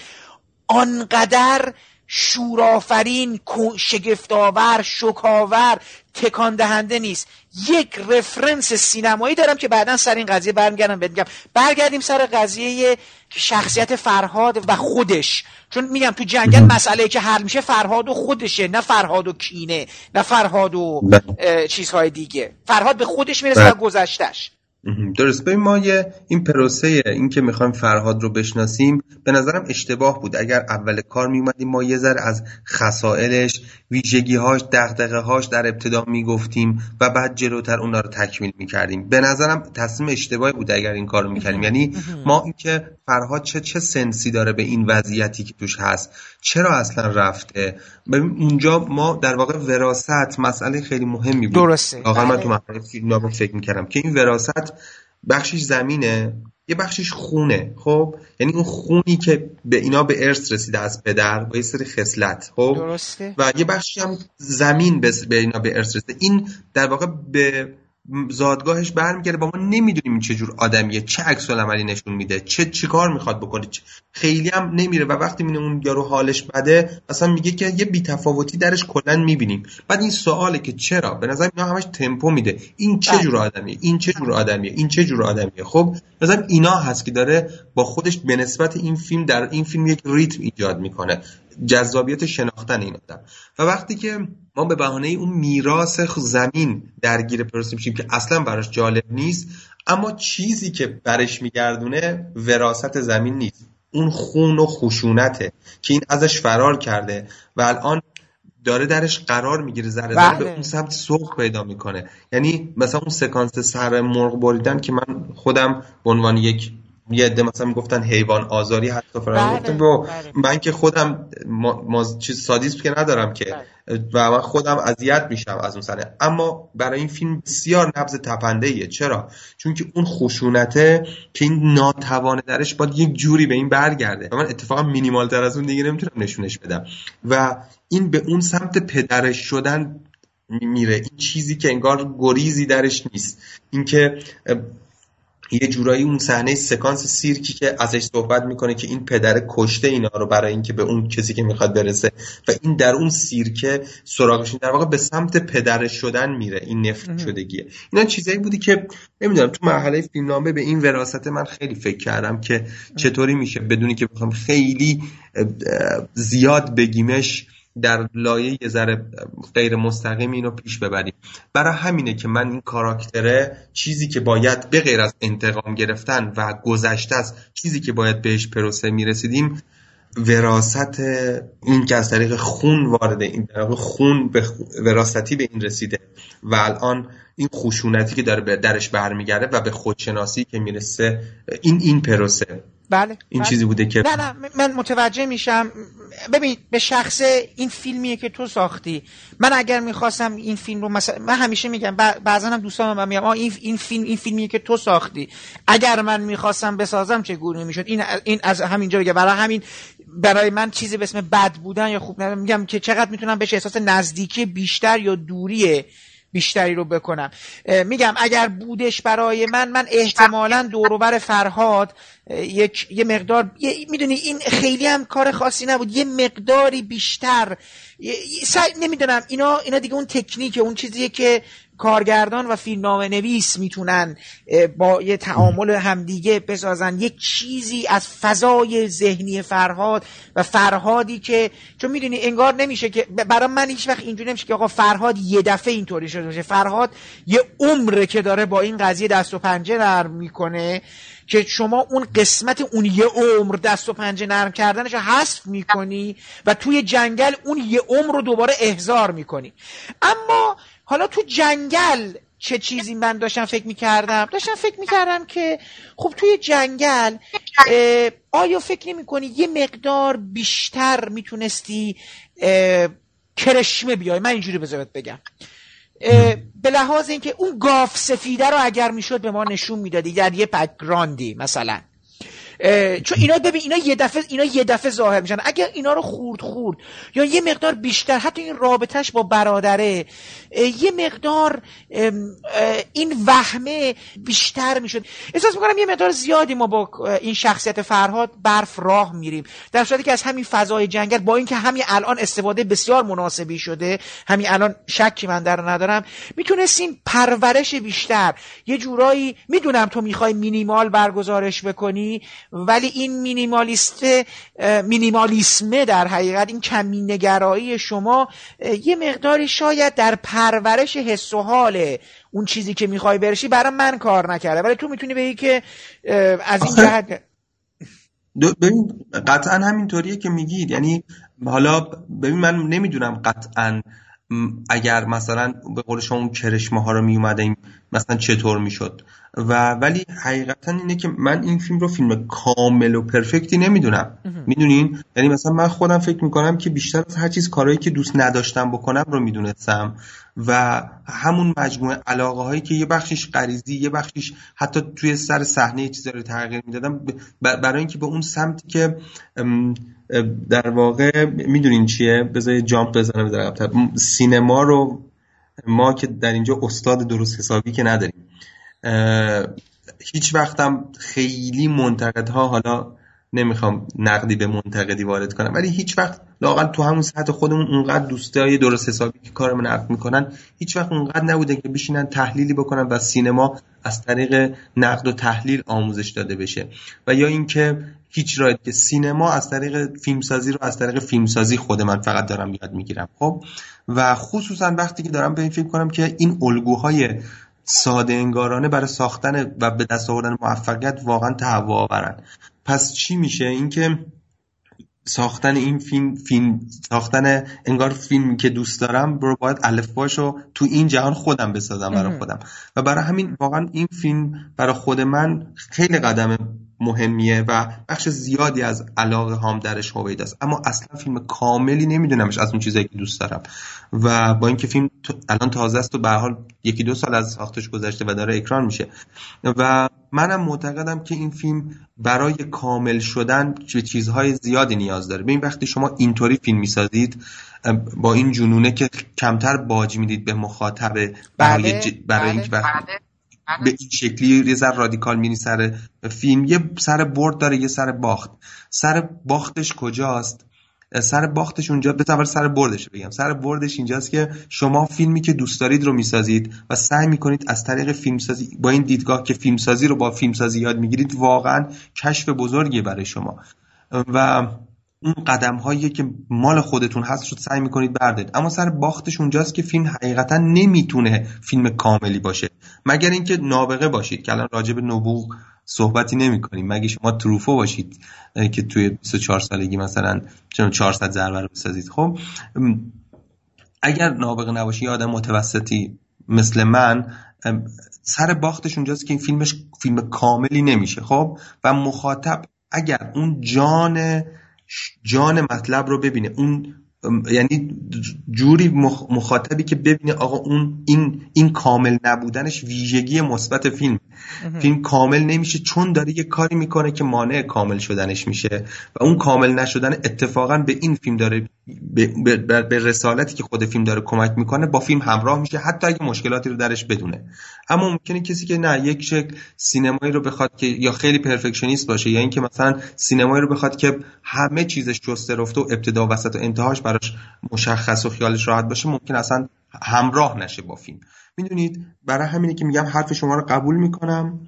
آنقدر شورافرین شگفتآور شکاور تکان دهنده نیست. یک رفرنس سینمایی دارم که بعدا سر این قضیه برمیگردم بگم برگردیم سر قضیه شخصیت فرهاد و خودش چون میگم تو جنگل مسئله که حل میشه فرهاد و خودشه نه فرهاد و کینه نه فرهاد و بله. چیزهای دیگه فرهاد به خودش می‌رسه و بله. گذشتش درست. ببین ما یه این پروسه این که می‌خوایم فرهاد رو بشناسیم به نظرم اشتباه بود. اگر اول کار میومدیم ما یه ذره از خصائلش ویژگیهاش دغدغه هاش در ابتدا می‌گفتیم و بعد جلوتر اونا رو تکمیل می‌کردیم. به نظرم تصمیم اشتباهی بود اگر این کار رو می‌کردیم. یعنی ما اینکه فرهاد چه چه سنسی داره به این وضعیتی که توش هست چرا اصلا رفته؟ ببین اونجا ما در واقع وراست مسئله خیلی مهمی بود. درسته. واقعا من تو بله. فکر می‌کردم که این بخشش زمینه یه بخشش خونه خب؟ یعنی اون خونی که به اینا به ارث رسیده از پدر با یه سری خصلت خب؟ درسته. و یه بخشی هم زمین به اینا به ارث رسیده. این در واقع به زادگاهش برمیگرده با ما نمی‌دونیم این چه جور آدمیه چه عکس عملی نشون میده چه چیکار می‌خواد بکنه خیلی هم نمیره. و وقتی می‌بینیم اون یارو حالش بده اصلا میگه که یه بیتفاوتی درش کلا می‌بینیم. بعد این سواله که چرا؟ به نظر اینا همش تمپو میده. این چه جور آدمیه؟ این چه جور آدمیه؟ این چه جور آدمیه؟ خب مثلا اینا هست که داره با خودش به نسبت این فیلم در این فیلم یک ریتم ایجاد می‌کنه. جذابیت شناختن این آدم. و وقتی که ما به بهانه اون میراث زمین درگیر پرسیم میشیم که اصلا براش جالب نیست اما چیزی که برش میگردونه وراست زمین نیست اون خون و خشونته که این ازش فرار کرده و الان داره درش قرار می‌گیره ذره ذره به بله. اون سمت سوق پیدا می‌کنه یعنی مثلا اون سکانس سر مرغ بریدن که من خودم به عنوان یک یه عده مثلا می‌گفتن حیوان آزاری حتی فران بله، بله. من که خودم ما, ما چیز سادیسم که ندارم که بله. و من خودم اذیت میشم از اون سنه اما برای این فیلم بسیار نبض تپنده ایه چرا؟ چون که اون خشونته که این ناتوانه درش باید یک جوری به این برگرده. و من اتفاقا مینیمال تر از اون دیگه نمی‌تونم نشونش بدم. و این به اون سمت پدرش شدن میره این چیزی که انگار گریزی درش نیست. اینکه یه جورایی اون صحنه سکانس سیرکی که ازش صحبت می‌کنه که این پدر کشته اینا رو برای اینکه به اون کسی که می‌خواد برسه و این در اون سیرکه سراغش در واقع به سمت پدر شدن میره این نفرت شدگیه. اینا چیزایی بودی که نمی‌دونم تو مرحله فیلمنامه به این وراثت من خیلی فکر کردم که چطوری میشه بدونی که بخوام خیلی زیاد بگیمش در لایه یه ذره غیر مستقیم اینو پیش ببریم. برای همینه که من این کاراکتره چیزی که باید به غیر از انتقام گرفتن و گذشته است چیزی که باید بهش پروسه می‌رسیدیم وراست این که از طریق خون وارد این خون به وراستی به این رسیده و الان این خشونتی که داره درش برمیگرده و به خودشناسی که می‌رسه این این پروسه. بله. این بله. چیزی بوده که نه نه من متوجه میشم. ببین به شخص این فیلمیه که تو ساختی. من اگر می‌خواستم این فیلم رو مثلا من همیشه میگم بعضا هم دوستان میگم این این فیلم این فیلمیه که تو ساختی. اگر من می‌خواستم بسازم چه گونه می‌شد؟ این این از همینجا بگه برای همین برای من چیزی به اسم بد بودن یا خوب میگم که چقدر می‌تونم بهش احساس نزدیکی بیشتر یا دوری بیشتری رو بکنم. میگم اگر بودش برای من من احتمالا دوروبر فرهاد یک یه مقدار می‌دونی این خیلی هم کار خاصی نبود. یه مقداری بیشتر نمی‌دونم اینا اینا دیگه اون تکنیک اون چیزیه که کارگردان و فیلمنامه نویس می‌تونن با یه تعامل همدیگه بسازن. یک چیزی از فضای ذهنی فرهاد و فرهادی که چون می‌دونی انگار نمیشه که برای من هیچ وقت اینجوری نمیشه که آقا فرهاد یه دفعه اینطوری شده باشه. فرهاد یه عمره که داره با این قضیه دست و پنجه نرم می‌کنه که شما اون قسمت اون یه عمر دست و پنجه نرم کردنش حذف می‌کنی و توی جنگل اون یه عمر رو دوباره احضار می‌کنی. اما حالا تو جنگل چه چیزی من داشتم فکر می‌کردم؟ داشتم فکر می‌کردم که خب توی جنگل آیا فکر نمی کنی یه مقدار بیشتر می‌تونستی کرشمه بیای؟ من اینجوری بذارت بگم. به لحاظ اینکه اون گاف سفیده رو اگر می‌شد به ما نشون می‌دادی در یه پکگراندی مثلا. چون اینا ببین اینا یه دفعه اینا یه دفعه ظاهر میشن. اگر اینا رو خورد خورد. یا یه مقدار بیشتر حتی این رابطهش با برادره یه مقدار این وهمه بیشتر می‌شد. احساس می‌کنم یه مقدار زیادی ما با این شخصیت فرهاد برف راه میریم. در صورتی که از همین فضای جنگل با اینکه همین الان استفاده بسیار مناسبی شده همین الان شکی من در ندارم می‌تونستیم پرورش بیشتر. یه جورایی می‌دونم تو می‌خوای مینیمال برگزارش بکنی ولی این مینیمالیست مینیمالیسمه در حقیقت این کمینگرایی شما یه مقداری شاید در پرورش حس و حال اون چیزی که می‌خوای برشی برای من کار نکرده. ولی تو می‌تونی بگی که از این جهت ببین قطعا همینطوریه که میگید. یعنی حالا ببین من نمی‌دونم قطعا اگر مثلا به قول شما اون کرشمه ها رو می اومده مثلا چطور می‌شد؟ و ولی حقیقتا اینه که من این فیلم رو فیلم کامل و پرفکتی نمی‌دونم. می‌دونین؟ یعنی مثلا من خودم فکر می‌کنم که بیشتر از هر چیز کارهایی که دوست نداشتم بکنم رو می‌دونستم. و همون مجموعه علاقه هایی که یه بخشش غریزی یه بخشش حتی توی سر صحنه چیزا رو تغییر می‌دادم برای اینکه به اون سمتی که در واقع می‌دونین چیه؟ بذار جامپ بزنم سینما رو ما که در اینجا استاد درست حسابی که نداریم. هیچ وقتم خیلی منتقدها حالا نمی‌خوام نقدی به منتقدی وارد کنم ولی هیچ وقت لاقل تو همون سطح خودمون اونقدر دوستای درست حسابی که کارمون نقد می‌کنن هیچ وقت اونقدر نبوده که بشینن تحلیلی بکنن و سینما از طریق نقد و تحلیل آموزش داده بشه. و یا اینکه هیچ راید که سینما از طریق فیلمسازی رو از طریق فیلمسازی خود من فقط دارم یاد می‌گیرم خب؟ و خصوصا وقتی که دارم به این فکر کنم که این الگوهای ساده انگارانه برای ساختن و به دست آوردن موفقیت واقعا تهوع آورن پس چی میشه؟ اینکه ساختن این فیلم فیلم ساختن انگار فیلمی که دوست دارم برو باید الفباشو تو این جهان خودم بسازم برای خودم. و برای همین واقعا این فیلم برای خود من خیلی قدم مهمیه و بخش زیادی از علاقه هام درش هوید است. اما اصلا فیلم کاملی نمیدونمش از اون چیزایی که دوست دارم. و با اینکه فیلم الان تازه است و به حال یکی دو سال از ساختش گذشته و داره اکران میشه. و منم معتقدم که این فیلم برای کامل شدن به چیزهای زیادی نیاز داره. ببین وقتی شما اینطوری فیلم می‌سازید با این جنونه که کمتر باج می‌دید به مخاطب برای, بله، برای اینکه بله. به این شکلی یه سر رادیکال مینی سر فیلم. یه سر برد داره یه سر باخت. سر باختش کجاست؟ سر باختش اونجا به سر بردش بگم. سر بردش اینجاست که شما فیلمی که دوست دارید رو می‌سازید و سعی می‌کنید از طریق فیلمسازی با این دیدگاه که فیلمسازی رو با فیلمسازی یاد می‌گیرید واقعا کشف بزرگی برای شما. و اون قدم هایی که مال خودتون هست شد سعی می‌کنید بردارید. اما سر باختش اونجاست که فیلم حقیقتا نمی‌تونه فیلم کاملی باشه. مگر اینکه نابغه باشید که الان راجب نبوغ صحبتی نمی کنیم مگه شما تروفو باشید که توی 24 سالگی مثلا 400 ضربه رو بسازید. خب اگر نابغه نباشی آدم متوسطی مثل من سر باختش اونجاست که این فیلمش فیلم کاملی نمیشه. خب و مخاطب اگر اون جان جان مطلب رو ببینه. اون یعنی جوری مخاطبی که ببینه آقا اون این این کامل نبودنش ویژگی مثبت فیلم. فیلم کامل نمیشه چون داره یه کاری می‌کنه که مانع کامل شدنش میشه و اون کامل نشدن اتفاقا به این فیلم داره به, به, به رسالتی که خود فیلم داره کمک می‌کنه با فیلم همراه میشه حتی اگه مشکلاتی رو درش بدونه. اما ممکنه کسی که نه یک شکل سینمایی رو بخواد که یا خیلی پرفکشنیست باشه یا اینکه مثلا سینمایی رو بخواد که همه چیزش جسته رفته و ابتدا و وسط و انتهاش براش مشخص و خیالش راحت باشه ممکن اصلا همراه نشه با فیلم. می‌دونید برای همینه که میگم حرف شما رو قبول می‌کنم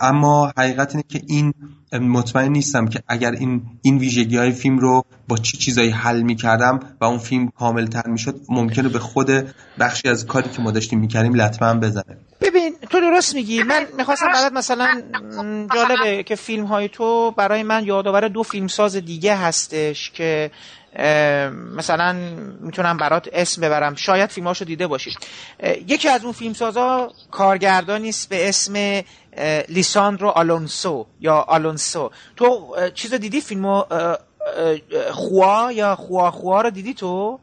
اما حقیقت اینه که این مطمئن نیستم که اگر این این ویژگی های فیلم رو با چی چیزایی حل می‌کردم و اون فیلم کامل تر می‌شد ممکنه به خود بخشی از کاری که ما داشتیم می‌کردیم لطمه بزنه. ببین تو درست میگی. من می‌خواستم برات مثلا جالبه که فیلم های تو برای من یادآور دو فیلمساز دیگه هستش که مثلا می‌تونم برات اسم ببرم. شاید فیلماشو دیده باشید یکی از اون فیلمسازا کارگردانی است به اسم لیساندرو آلونسو یا آلونسو. تو چیز دیدی؟ فیلمو خوا یا خوا خوا رو دیدی تو؟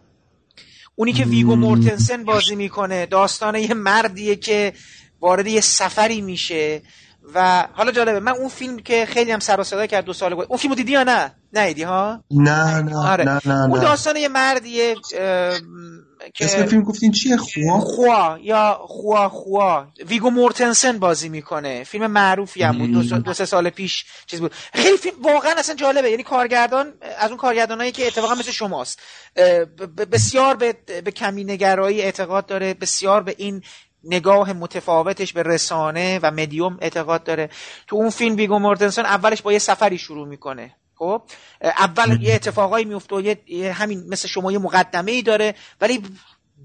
اونی که ویگو مورتنسن بازی می‌کنه داستان یه مردیه که وارد یه سفری میشه. و حالا جالبه من اون فیلم که خیلی هم سر و صدا کرد دو سال بود اون فیلمو دیدی یا نه؟ ندیدی ها؟ نه نه آره. نه نه اون داستان یه مردیه که اسم فیلم گفتین چیه؟ خوا؟ خوا یا خوا خوا. ویگو مورتنسن بازی می‌کنه. فیلم معروفی هم بود. دو, دو سه سال پیش چیز بود. خیلی فیلم واقعا اصلا جالبه. یعنی کارگردان از اون کارگردانایی که اتفاقا مثل شماست. بسیار به, به کمی نگرایی اعتقاد داره. بسیار به این نگاه متفاوتش به رسانه و مدیوم اعتقاد داره. تو اون فیلم ویگو مورتنسن اولش با یه سفری شروع می‌کنه. خب اول یه اتفاقایی میفته و یه همین مثل شما یه مقدمه ای داره ولی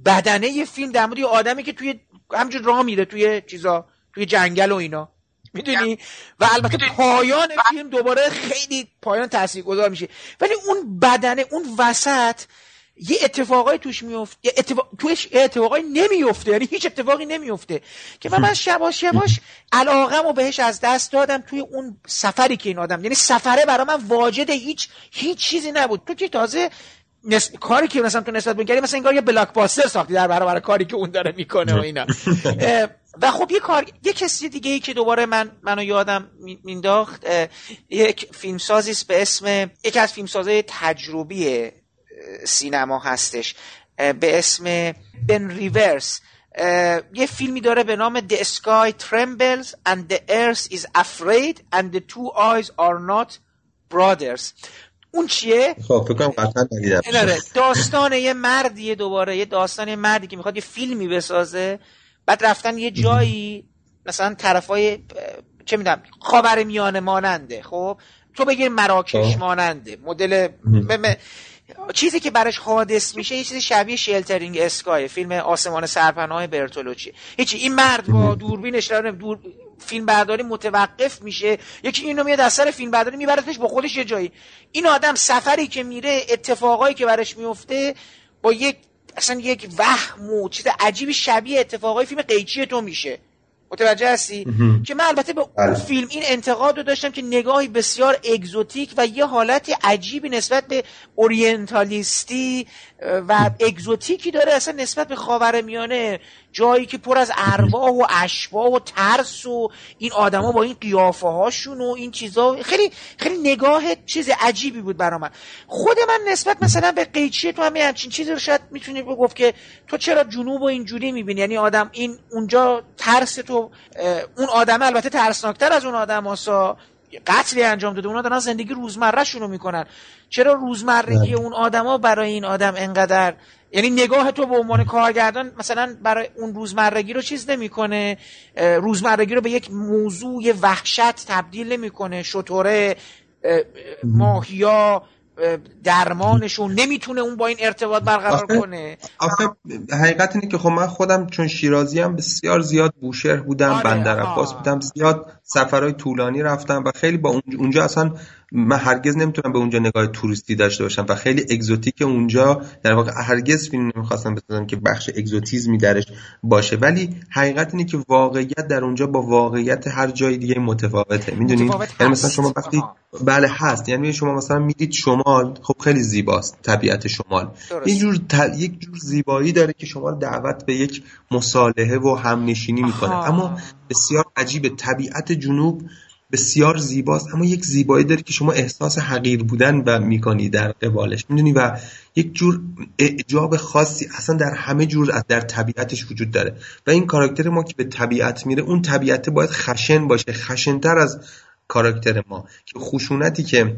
بدنه یه فیلم در مورد یه آدمی که توی همجور راه میره توی چیزا توی جنگل و اینا. می‌دونی؟ و البته پایان فیلم دوباره خیلی پایان تاثیرگذار میشه. ولی اون بدنه اون وسط یه اتفاقای توش میفته یه اتفاق... توش اتفاقای نمیفته. یعنی هیچ اتفاقی نمیفته. که من من شباش یواش علاقم بهش از دست دادم توی اون سفری که این آدم یعنی سفره برای من واجد هیچ هیچ چیزی نبود. تو که تازه نس... کاری که مثلا تو نسبت بگیری مثلا انگار یه بلاک باستر ساختی در برابر کاری که اون داره می‌کنه و اینا. و خب یه کار یه کسی دیگه ای که دوباره من منو یادم مینداخت یک فیلمسازی به اسم یکی از فیلمسازهای تجربی سینما هستش به اسم بن ریورس یه فیلمی داره به نام The Sky Trembles and the Earth is Afraid and the Two Eyes are Not Brothers. اون چیه؟ خب فکر کنم قطعا آره، داستان یه مردیه دوباره یه داستان یه مردی که می‌خواد یه فیلمی بسازه. بعد رفتن یه جایی مثلا طرفای چه می‌دونم خاور میانه ماننده خب؟ تو بگیر مراکش خب. ماننده. مدل چیزی که براش حادث میشه یه چیزی شبیه Sheltering Sky فیلم آسمان سرپناه برتولوچی. هیچی این مرد با دوربینش دور فیلم برداری متوقف میشه. یکی اینو میاد از سر فیلم برداری میبردش با خودش یه جایی. این آدم سفری که میره اتفاقایی که براش میفته با یک اصلا یک وهم و چیز عجیبی شبیه اتفاقای فیلم قیچی تو میشه. متوجه هستی؟ که من البته به اون بله. فیلم این انتقاد رو داشتم که نگاهی بسیار اگزوتیک و یه حالت عجیبی نسبت به اورینتالیستی و اگزوتیکی داره اصلا نسبت به خاور میانه جایی که پر از ارواح و اشباح و ترس و این آدما با این قیافه هاشون و این چیزا. خیلی خیلی نگاه چیز عجیبی بود برا من خود من نسبت مثلا به قیچی تو همین همچین چیزی رو شاید می‌تونی بگفت که تو چرا جنوب و اینجوری می‌بینی؟ یعنی آدم این اونجا ترس تو اون آدم البته ترسناکتر از اون آدم هاسا قتلی انجام داده. اونا دارن زندگی روزمره شونو می‌کنن. چرا روزمرگی بله. اون آدما برای این آدم انقدر یعنی نگاه تو به عنوان کارگردان مثلا برای اون روزمرگی رو چیز نمی‌کنه. روزمرگی رو به یک موضوع وحشت تبدیل نمی‌کنه. شطوره ماهیا درمانشون نمی‌تونه اون با این ارتباط برقرار کنه. آخه حقیقت اینه که خب من خودم چون شیرازی هم بسیار زیاد بوشهر بودم آره بندر عباس بودم زیاد سفرهای طولانی رفتم و خیلی با اونجا اصلا من هرگز نمی‌تونم به اونجا نگاه توریستی داشته باشم و خیلی اگزوتیک اونجا در واقع هرگز فیلم نمی‌خواستم بسازم که بخش اگزوتیزمی درش باشه. ولی حقیقت اینه که واقعیت در اونجا با واقعیت هر جای دیگه متفاوته. می‌دونید یعنی مثلا شما وقتی بله هست. یعنی شما مثلا می‌دید شمال خب خیلی زیباست طبیعت شمال. یه جور یک جور زیبایی داره که شما دعوت به یک مصالحه و همنشینی می‌کنه. اما بسیار عجیب طبیعت جنوب بسیار زیباست. اما یک زیبایی داره که شما احساس حقیر بودن و می‌کنی در قبالش. می‌دونی و یک جور اعجاب خاصی اصلا در همه جور در طبیعتش وجود داره. و این کاراکتر ما که به طبیعت میره اون طبیعت باید خشن باشه. خشنتر از کاراکتر ما. که خشونتی که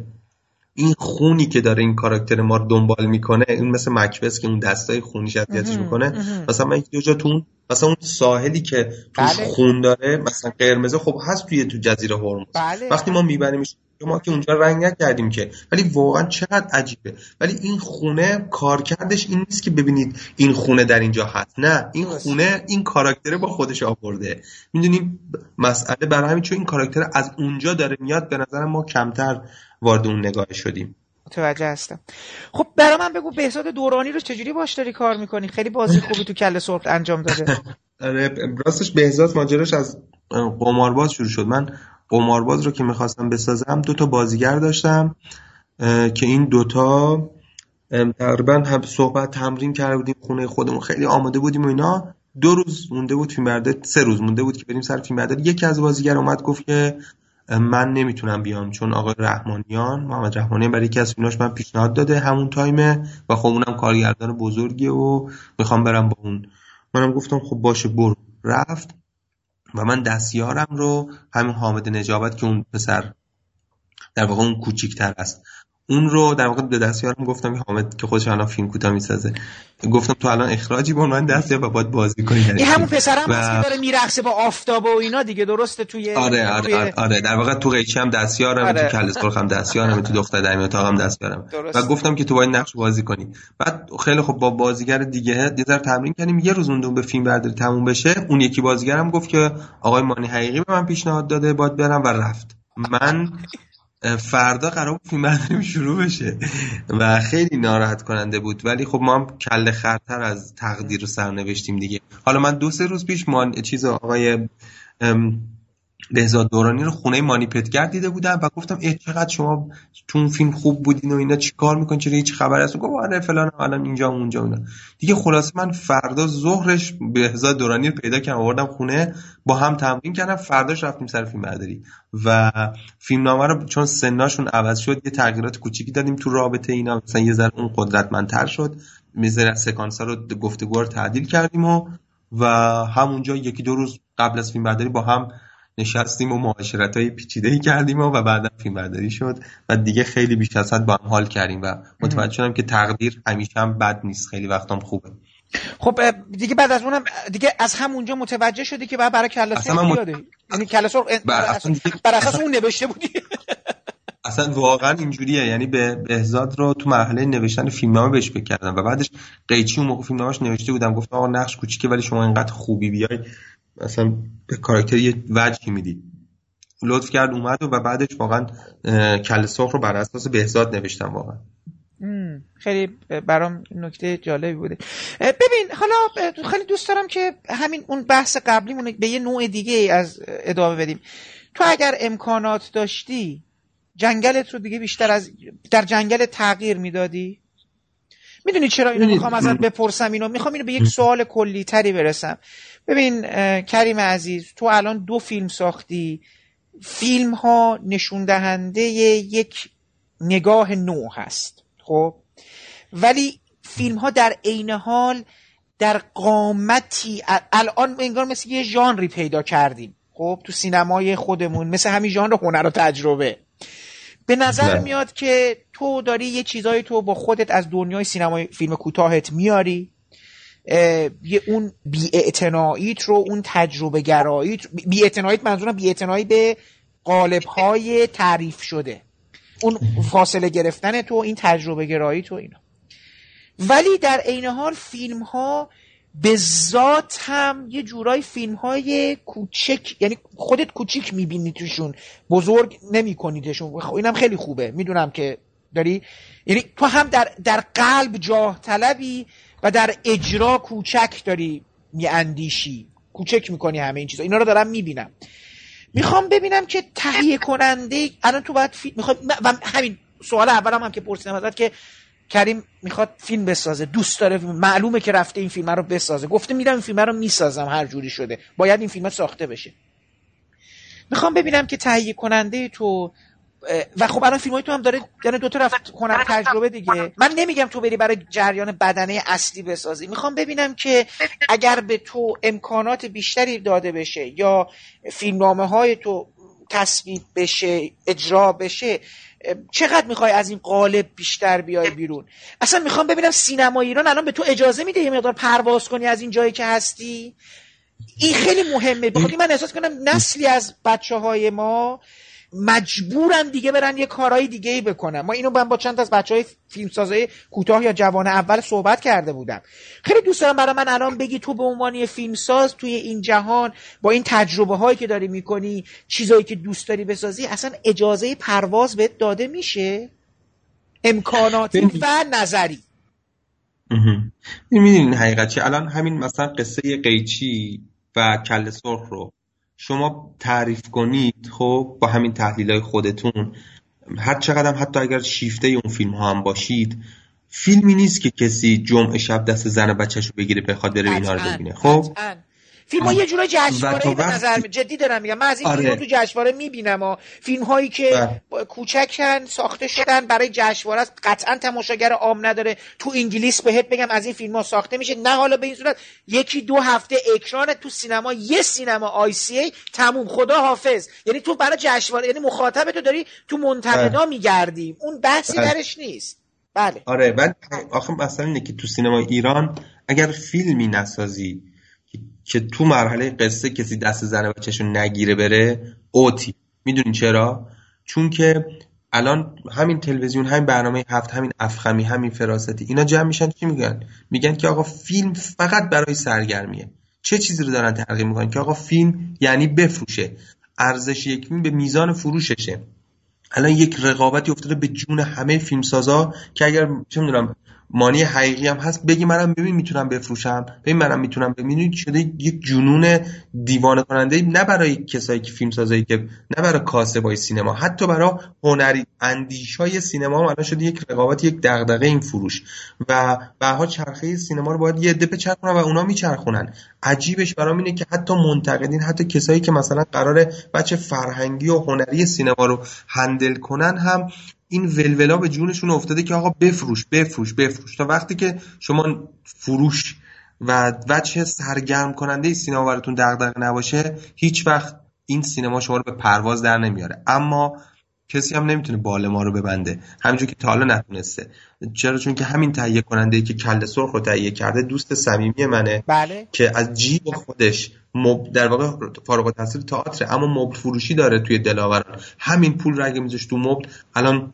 این خونی که داره این کاراکتر ما رو دنبال می‌کنه این مثل مکبس که اون دستای خونی اذیتش می‌کنه. مثلا من یک جا تو اون مثلا اون ساحلی که توش بله. خون داره مثلا قرمزه خب هست توی تو جزیره هرمز. بله. وقتی ما میبریمش ما که اونجا رنگ نکردیم که. ولی واقعا چقدر عجیبه. ولی این خونه کارکردش این نیست که ببینید این خونه در اینجا هست. نه این خونه این کاراکتره با خودش آورده. می‌دونیم مسئله برای همین چون این کاراکتر از اونجا داره میاد به نظر ما کمتر وارد اون نگاه شدیم. متوجه هستم. خب برای من بگو بهزاد دورانی رو چجوری باش داری کار می‌کنی؟ خیلی بازی خوبی تو کل سرخ انجام داده. آره راستش بهزاد ماجراش از قمارباز شروع شد. من قمارباز رو که می‌خواستم بسازم دو تا بازیگر داشتم که این دوتا تقریبا هم صحبت تمرین کرده بودیم خونه خودمون خیلی آماده بودیم و اینا. دو روز مونده بود فیلم سه روز مونده بود که بریم سر فیلم یکی از بازیگر اومد گفت که من نمی‌تونم بیام چون آقای رحمانیان محمد رحمانیان برای یکی از فیلماش من پیشنهاد داده همون تایمه و خب اونم کارگردان بزرگیه و می‌خوام برم با اون. منم گفتم خب باشه برو. رفت و من دستیارم رو همین حامد نجابت که اون پسر در واقع اون کوچیکتر است. اون رو در واقع به دستیارم گفتم حامد که خودش الان فیلم کوتاه می‌سازه. گفتم تو الان اخراجی با من دستیار و باید بازی کنی. این همون پسرم و... که داره میرقصه با آفتاب و اینا دیگه درسته؟ توی آره آره. آره, آره, در واقع تو قیچی هم دستیارم آره. تو کل سرخ هم دستیارم تو دختر در اتاق هم دستیارم. و گفتم که تو باید نقش بازی کنی. بعد خیلی خب با بازیگر دیگه یه ذره تمرین کردیم. یه روز اون به فیلم برداری تموم بشه اون یکی بازیگرم گفت که آقای مانی حقیقی به من پیشنهاد داده باید برم و رفت. من فردا قرار بود فیلم شروع بشه و خیلی ناراحت کننده بود. ولی خب ما هم کل خرتر از تقدیر رو سرنوشتیم دیگه. حالا من دو سه روز پیش ما چیز آقای بهزاد دورانی رو خونه مانی پتگر دیده بودم و گفتم ای چقدر شما تو فیلم خوب بودین و اینا چیکار می‌کنین؟ چرا هیچ خبر هست گفت آره فلان الان اینجا اونجا اینا. دیگه خلاصه من فردا ظهرش بهزاد دورانی رو پیدا کردم آوردم خونه با هم تمرین کردم فرداش رفتیم سر فیلم برداری. و فیلم نامه رو چون سناشون عوض شد یه تغییرات کوچیکی دادیم تو رابطه اینا مثلا یه ذره اون قدرتمندتر شد میزر سکانس رو گفتگو رو تعدیل کردیم و و همونجا یکی دو روز قبل از فیلم برداری با هم نشستیم و معاشرت های پیچیده ای کردیم و, و بعدا فیلم برداری شد و دیگه خیلی بیش از حد با هم حال کردیم و متوجه شدم که تقدیر همیشه هم بد نیست. خیلی وقتام خوبه. خب دیگه بعد از اونم دیگه از همونجا متوجه شدی که بعد برای. بیاده یعنی کلاسور بر اساس اون نوشته بودی؟ اصلا واقعا اینجوریه. یعنی به بهزاد رو تو مرحله نوشتن فیلمنامه بهش بکردم و بعدش قیچی اون موقع فیلمنامه‌اش نوشته بودم. گفتم آقا نقش کوچیکه ولی شما اینقدر خوبی بیای مثلا به کاراکتر یه وجهی میدی. لطف کرد اومد و بعدش واقعا کل سرخ رو بر اساس بهزاد نوشتم واقعا. خیلی برام نکته جالبی بوده. ببین حالا خیلی دوست دارم که همین اون بحث قبلیمون به یه نوع دیگه از ادامه بدیم. تو اگر امکانات داشتی جنگلت رو دیگه بیشتر از در جنگل تغییر می‌دادی؟ می‌دونی چرا اینو می‌خوام ازت بپرسم اینو؟ می‌خوام اینو به یک سوال کلی تری برسم. ببین کریم عزیز تو الان دو فیلم ساختی. فیلم ها نشون دهنده یک نگاه نو هست خب؟ ولی فیلم ها در عین حال در قامتی الان انگار مثل یه ژانری پیدا کردیم خب؟ تو سینمای خودمون مثل همین ژانر هنر و تجربه. به نظر میاد که تو داری یه چیزایی تو با خودت از دنیای سینمای فیلم کوتاهت میاری یه اون بیاعتناییت رو اون تجربه گراییت بیاعتناییت منظورم بیاعتنایی به قالب های تعریف شده. اون فاصله گرفتن تو این تجربه گرایی تو اینا. ولی در عین حال فیلم ها به ذات هم یه جورای فیلم های کوچک یعنی خودت کوچیک می‌بینی توشون بزرگ نمیکنیدشون. خب اینم خیلی خوبه. می‌دونم که داری؟ یعنی تو هم در, در قلب جاه طلبی و در اجرا کوچک داری میاندیشی. کوچک می‌کنی همه این چیزا. اینا رو دارم می‌بینم. می‌خوام ببینم که تهیه کننده الان تو باید فیلم می‌خوام و همین سوال اولم هم, هم که پرسیدم ازت که کریم می‌خواد فیلم بسازه. دوست داره. معلومه که رفته این فیلم رو بسازه. گفته میرم این فیلم رو می‌سازم. هر جوری شده. باید این فیلم ساخته بشه. می‌خوام ببینم که تهیه کننده تو و خب الان فیلم های تو هم داره یعنی دو تا رفت کنم تجربه دیگه. من نمیگم تو بری برای جریان بدنه اصلی بسازی. می‌خوام ببینم که اگر به تو امکانات بیشتری داده بشه یا فیلمنامه های تو تصویب بشه اجرا بشه چقدر می‌خوای از این قالب بیشتر بیای بیرون؟ اصلا می‌خوام ببینم سینما ایران الان به تو اجازه میده یه مقدار پرواز کنی از این جایی که هستی؟ این خیلی مهمه. بخاطر من احساس کنم نسلی از بچه های ما مجبورن دیگه برن یه کارهای دیگه ای بکنن. ما اینو من با چند از بچه های فیلمسازای کوتاه یا جوان اول صحبت کرده بودم. خیلی دوست دارم برای من الان بگی تو به عنوان فیلمساز توی این جهان با این تجربه هایی که داری می‌کنی چیزایی که دوست داری بسازی اصلا اجازه پرواز بهت داده میشه؟ امکاناتی و نظری. می‌دونین حقیقت چه الان همین مثلا قصه قیچی و کل سرخ رو شما تعریف کنید خب با همین تحلیل های خودتون. هر چقدر حتی اگر شیفته اون فیلم ها هم باشید فیلمی نیست که کسی جمعه شب دست زن بچهش رو بگیره بخواد بره اینها رو ببینه. خب؟ فیلم ها یه جورای جشنواره به نظر می جدی دارم میگم. من از این آره. فیلم تو جشنواره می‌بینم و فیلم هایی که بله. کوچکن ساخته شدن برای جشنواره است. قطعا تماشاگر عام نداره. تو انگلیس بهت بگم از این فیلم ها ساخته میشه. نه حالا به این صورت یکی دو هفته اکران تو سینما یه سینما آی سی ای تموم. خدا حافظ. یعنی تو برای جشنواره یعنی مخاطب تو داری تو منتقدا بله. میگردی. اون بحثی بله. درش نیست. بله. آره بعد آخه مثلا اینه که تو سینما ایران اگر فیلمی نسازی که تو مرحله قصه کسی دست زن بچهشو نگیره بره اوتی. می‌دونین چرا؟ چون که الان همین تلویزیون همین برنامه هفت همین افخمی همین فراستی اینا جمع میشن چی میگن؟ میگن که آقا فیلم فقط برای سرگرمیه. چه چیزی رو دارن ترغیب می‌کنن؟ که آقا فیلم یعنی بفروشه. ارزش یک به میزان فروششه. الان یک رقابتی افتاده به جون همه فیلمسازا که اگر چه می‌دونم مانی حقیقی هم هست. بگی منم ببین می‌تونم بفروشم. ببین منم می‌تونم ببینید شده یک جنون دیوانه کننده نه برای کسایی که فیلم سازایی که نه برای کاسبای سینما. حتی برای هنری اندیش های سینما هم الان شده یک رقابت یک دغدغه این فروش. و بها چرخه سینما رو باید یه عده بچرخونن و اونا میچرخونن. عجیبش برام اینه که حتی منتقدین حتی کسایی که مثلا قرار بچه فرهنگی و هنری سینما رو هندل کنن هم این ولولا به جونشون افتاده که آقا بفروش بفروش بفروش. تا وقتی که شما فروش و وجه سرگرم کننده سینما براتون دغدغه نباشه هیچ وقت این سینما شما رو به پرواز در نمیاره. اما کسی هم نمی‌تونه بال ما رو ببنده. همینجور که تا حالا نتونسته. چرا؟ چون که همین تهیه کننده که کل سرخ رو تهیه کرده دوست صمیمی منه بله. که از جیب خودش مب... در واقع فارغ التحصیل تئاتر اما مبل فروشی داره توی دلاوران. همین پول رو اگه میذاشت تو مبل الان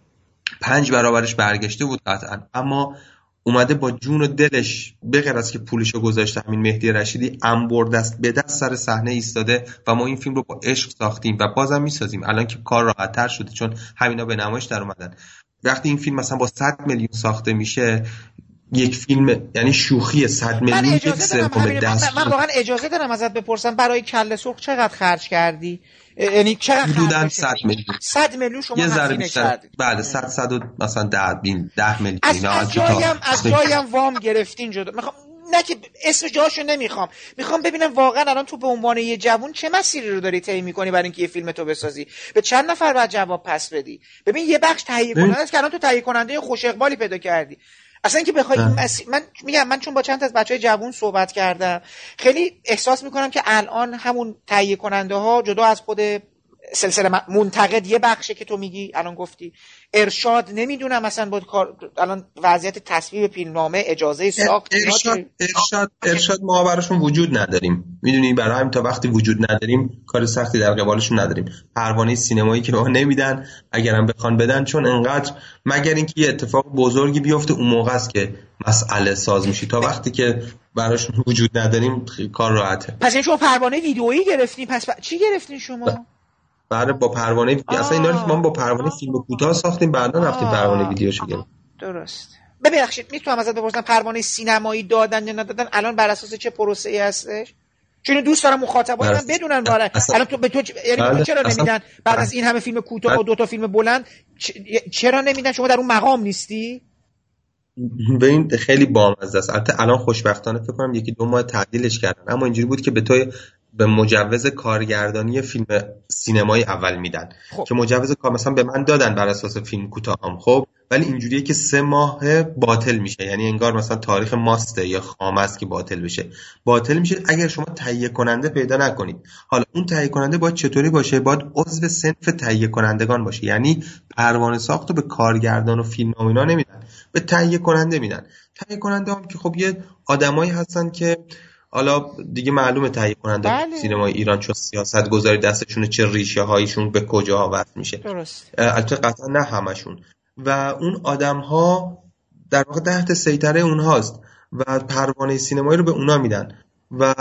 پنج برابرش برگشته بود قطعا. اما اومده با جون و دلش بغیر از که پولشو گذاشته همین مهدی رشیدی انبر دست به دست سر صحنه ایستاده و ما این فیلم رو با عشق ساختیم و بازم می‌سازیم. الان که کار راحتتر شده چون همینا به نمایش در اومدن. وقتی این فیلم مثلا با 100 میلیون ساخته میشه یک فیلم یعنی شوخی 100 میلیون یک سوم دست من, واقعا اجازه دارم ازت بپرسم برای کله سرخ چقدر خرج کردی؟ یعنی چقدر حدودا 100 میلیون. 100 میلیون شما یه ذره بیشتر. بله 100 100 مثلا 10 10 میلیون از, از جایم از جایم وام گرفتین جدا. می‌خوام نه که اسم جاشو نمی‌خوام. می‌خوام ببینم واقعا الان تو به عنوان یه جوون چه مسیری رو داری طی می‌کنی برای اینکه یه فیلم تو بسازی؟ به چند نفر باید جواب پس بدی؟ ببین یه بخش تهیه کننده است که الان تو تهیه کننده خوش اقبالی پیدا کردی. اصلا اینکه بخوای این من میگم من چون با چند از بچه های جوون صحبت کردم خیلی احساس می‌کنم که الان همون تهیه کننده ها جدا از خود سلسله منتقد یه بخشه که تو میگی الان گفتی. ارشاد نمی‌دونم مثلا با کار الان وضعیت تصویب فیلمنامه اجازه ساخت ارشاد ارشاد ارشاد ما براشون وجود نداریم. می‌دونی برای همین تا وقتی وجود نداریم کار سختی در قبالشون نداریم. پروانه سینمایی که به ما نمیدن اگرم بخوان بدن چون انقدر مگر اینکه یه اتفاق بزرگی بیفته اون موقع است که مسئله ساز میشی تا وقتی که براشون وجود نداریم کار راحته. پس این شما پروانه ویدئویی گرفتین پس چی گرفتین شما؟ بعد با پروانه اصلا اینا رو ما با پروانه فیلم کوتاه ساختیم بعدا رفتیم پروانه ویدیو شدیم درست. ببخشید می‌تونم ازت بپرسم پروانه سینمایی دادن یا ندادن؟ الان بر اساس چه پروسه ای هستش؟ چون دوست دارم مخاطبای من بدونن باره الان تو به تو یعنی بله. چرا نمیدن؟ بعد از این همه فیلم کوتاه و دو تا فیلم بلند چرا نمیدن؟ شما در اون مقام نیستی؟ به این خیلی بامزه است. البته الان خوشبختانه فکر کنم یکی دو ماه تعدیلش کردن. اما اینجوری بود که به تو به مجوز کارگردانی فیلم سینمایی اول میدن. خب. که مجوز کار مثلا به من دادن بر اساس فیلم کوتاهم خب؟ ولی اینجوریه که سه ماه باطل میشه. یعنی انگار مثلا تاریخ ماسته یا خام است که باطل بشه. باطل میشه اگر شما تهیه کننده پیدا نکنید. حالا اون تهیه کننده باید چطوری باشه؟ باید عضو سنف تهیه کنندگان باشه. یعنی پروانه ساخت به کارگردان و فیلم اینا نمیدن. به تهیه کننده میدن. تهیه کننده هم که خب یه آدمایی هستن که حالا دیگه معلومه تهیه کننده بله. سینمای ایران چون سیاست گذاری دستشون چه ریشه هایشون به کجا وصل میشه. درست. البته قطعا نه همشون. و اون آدم ها در واقع تحت سیطره اونهاست و پروانه سینمایی رو به اونا میدن. و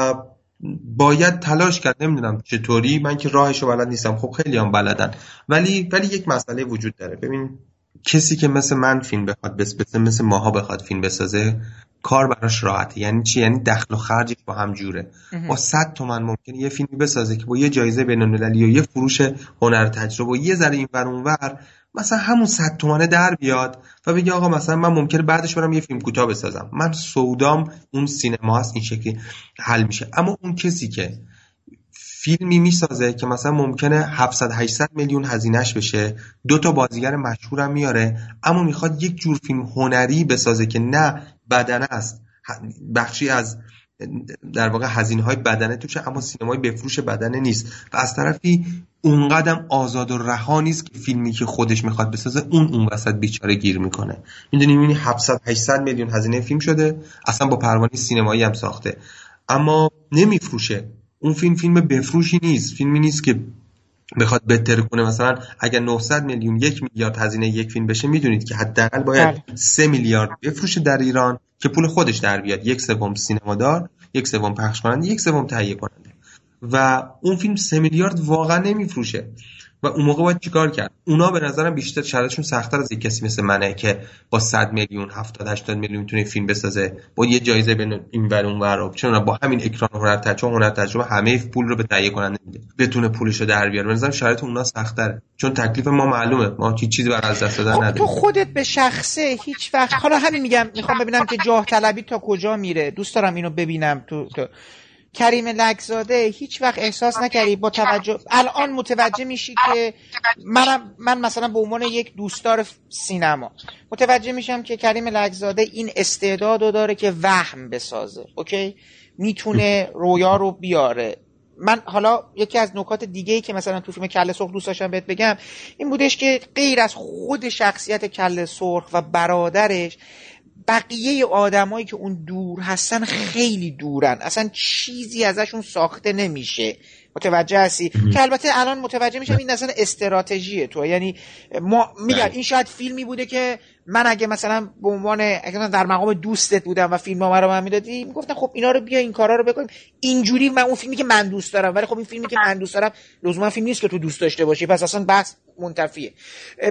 باید تلاش کرد نمی‌دونم چطوری من که راهش رو بلد نیستم. خب خیلی هم بلدن. ولی ولی یک مسئله وجود داره. ببین کسی که مثل من فیلم بخواد بس مثل ماها بخواد فیلم بسازه کار براش راحته. یعنی چی؟ یعنی دخل و خرجش با هم جوره. با 100 تومن ممکنه یه فیلمی بسازه که با یه جایزه بین‌المللی و یه فروش هنر تجربه و یه ذره این ور اونور مثلا همون 100 تومنه در بیاد و بگه آقا مثلا من ممکنه بعدش برم یه فیلم کوتاه بسازم. من سودام اون سینما هست این شکلی حل میشه. اما اون کسی که فیلمی می‌سازه که مثلا ممکنه 700 800 میلیون هزینهش بشه. دو تا بازیگر مشهورم میاره. اما می‌خواد یک جور فیلم هنری بسازه که نه بدنه است. بخشی از در واقع هزینه های بدنه توشه اما سینمای بفروش بدنه نیست. و از طرفی اونقدر آزاد و رها نیست که فیلمی که خودش می‌خواد بسازه اون اون وسط بیچاره گیر می‌کنه. می‌دونی می‌بینی 700 800 میلیون هزینه فیلم شده اصلا با پروانه سینمایی هم ساخته. اما نمیفروشه. اون فیلم فیلم بفروشی نیست. فیلمی نیست که بخواد بهتر کنه. مثلا اگر 900 میلیون یک میلیارد هزینه یک فیلم بشه می‌دونید که حداقل باید 3 بله. میلیارد بفروشه در ایران که پول خودش در بیاد. یک سوم سینمادار یک سوم پخش کننده یک سوم تهیه کننده و اون فیلم 3 میلیارد واقعا نمیفروشه. و اون موقع باید چیکار کرد؟ اونا به نظرم بیشتر شرایطشون سختتر از یک کسی مثل منه که با 100 میلیون 70 80 میلیون می‌تونه فیلم بسازه. با یه جایزه بین این ور اون ور. چون با همین اکران هنر تجربه هنر تجربه همه پول رو به تهیه کننده میده. بتونه پولش رو در بیاره. به شرایط اونا سخت‌تره. چون تکلیف ما معلومه. ما هیچ چیزی بر از دست دادن خب نداریم. تو خودت به شخصه هیچ وقت حالا همین میگم. می‌خوام ببینم که جاه طلبی تا کجا میره. دوست دارم اینو ببینم. تو, تو کریم لکزاده هیچ وقت احساس نکردی با توجه الان متوجه میشی که منم من مثلا به عنوان یک دوستدار سینما متوجه میشم که کریم لکزاده این استعداد رو داره که وهم بسازه اوکی؟ می‌تونه رویا رو بیاره. من حالا یکی از نکات دیگه ای که مثلا تو فیلم کله سرخ دوست داشتم بهت بگم این بودش که غیر از خود شخصیت کله سرخ و برادرش بقیه آدمایی که اون دور هستن خیلی دورن. اصلا چیزی ازشون ساخته نمیشه. متوجه هستی؟ که البته الان متوجه میشم این اصلا استراتژی تو. یعنی ما میگم. این شاید فیلمی بوده که من اگه مثلا به عنوان اگه در مقام دوستت بودم و فیلم رو من می‌دادی می‌گفتم خب اینا رو بیا این کارا رو بکنیم. اینجوری من اون فیلمی که من دوست دارم ولی خب این فیلمی که من دوست دارم لزوما فیلم نیست که تو دوست داشته باشی. پس اصلا بحث منتفیه.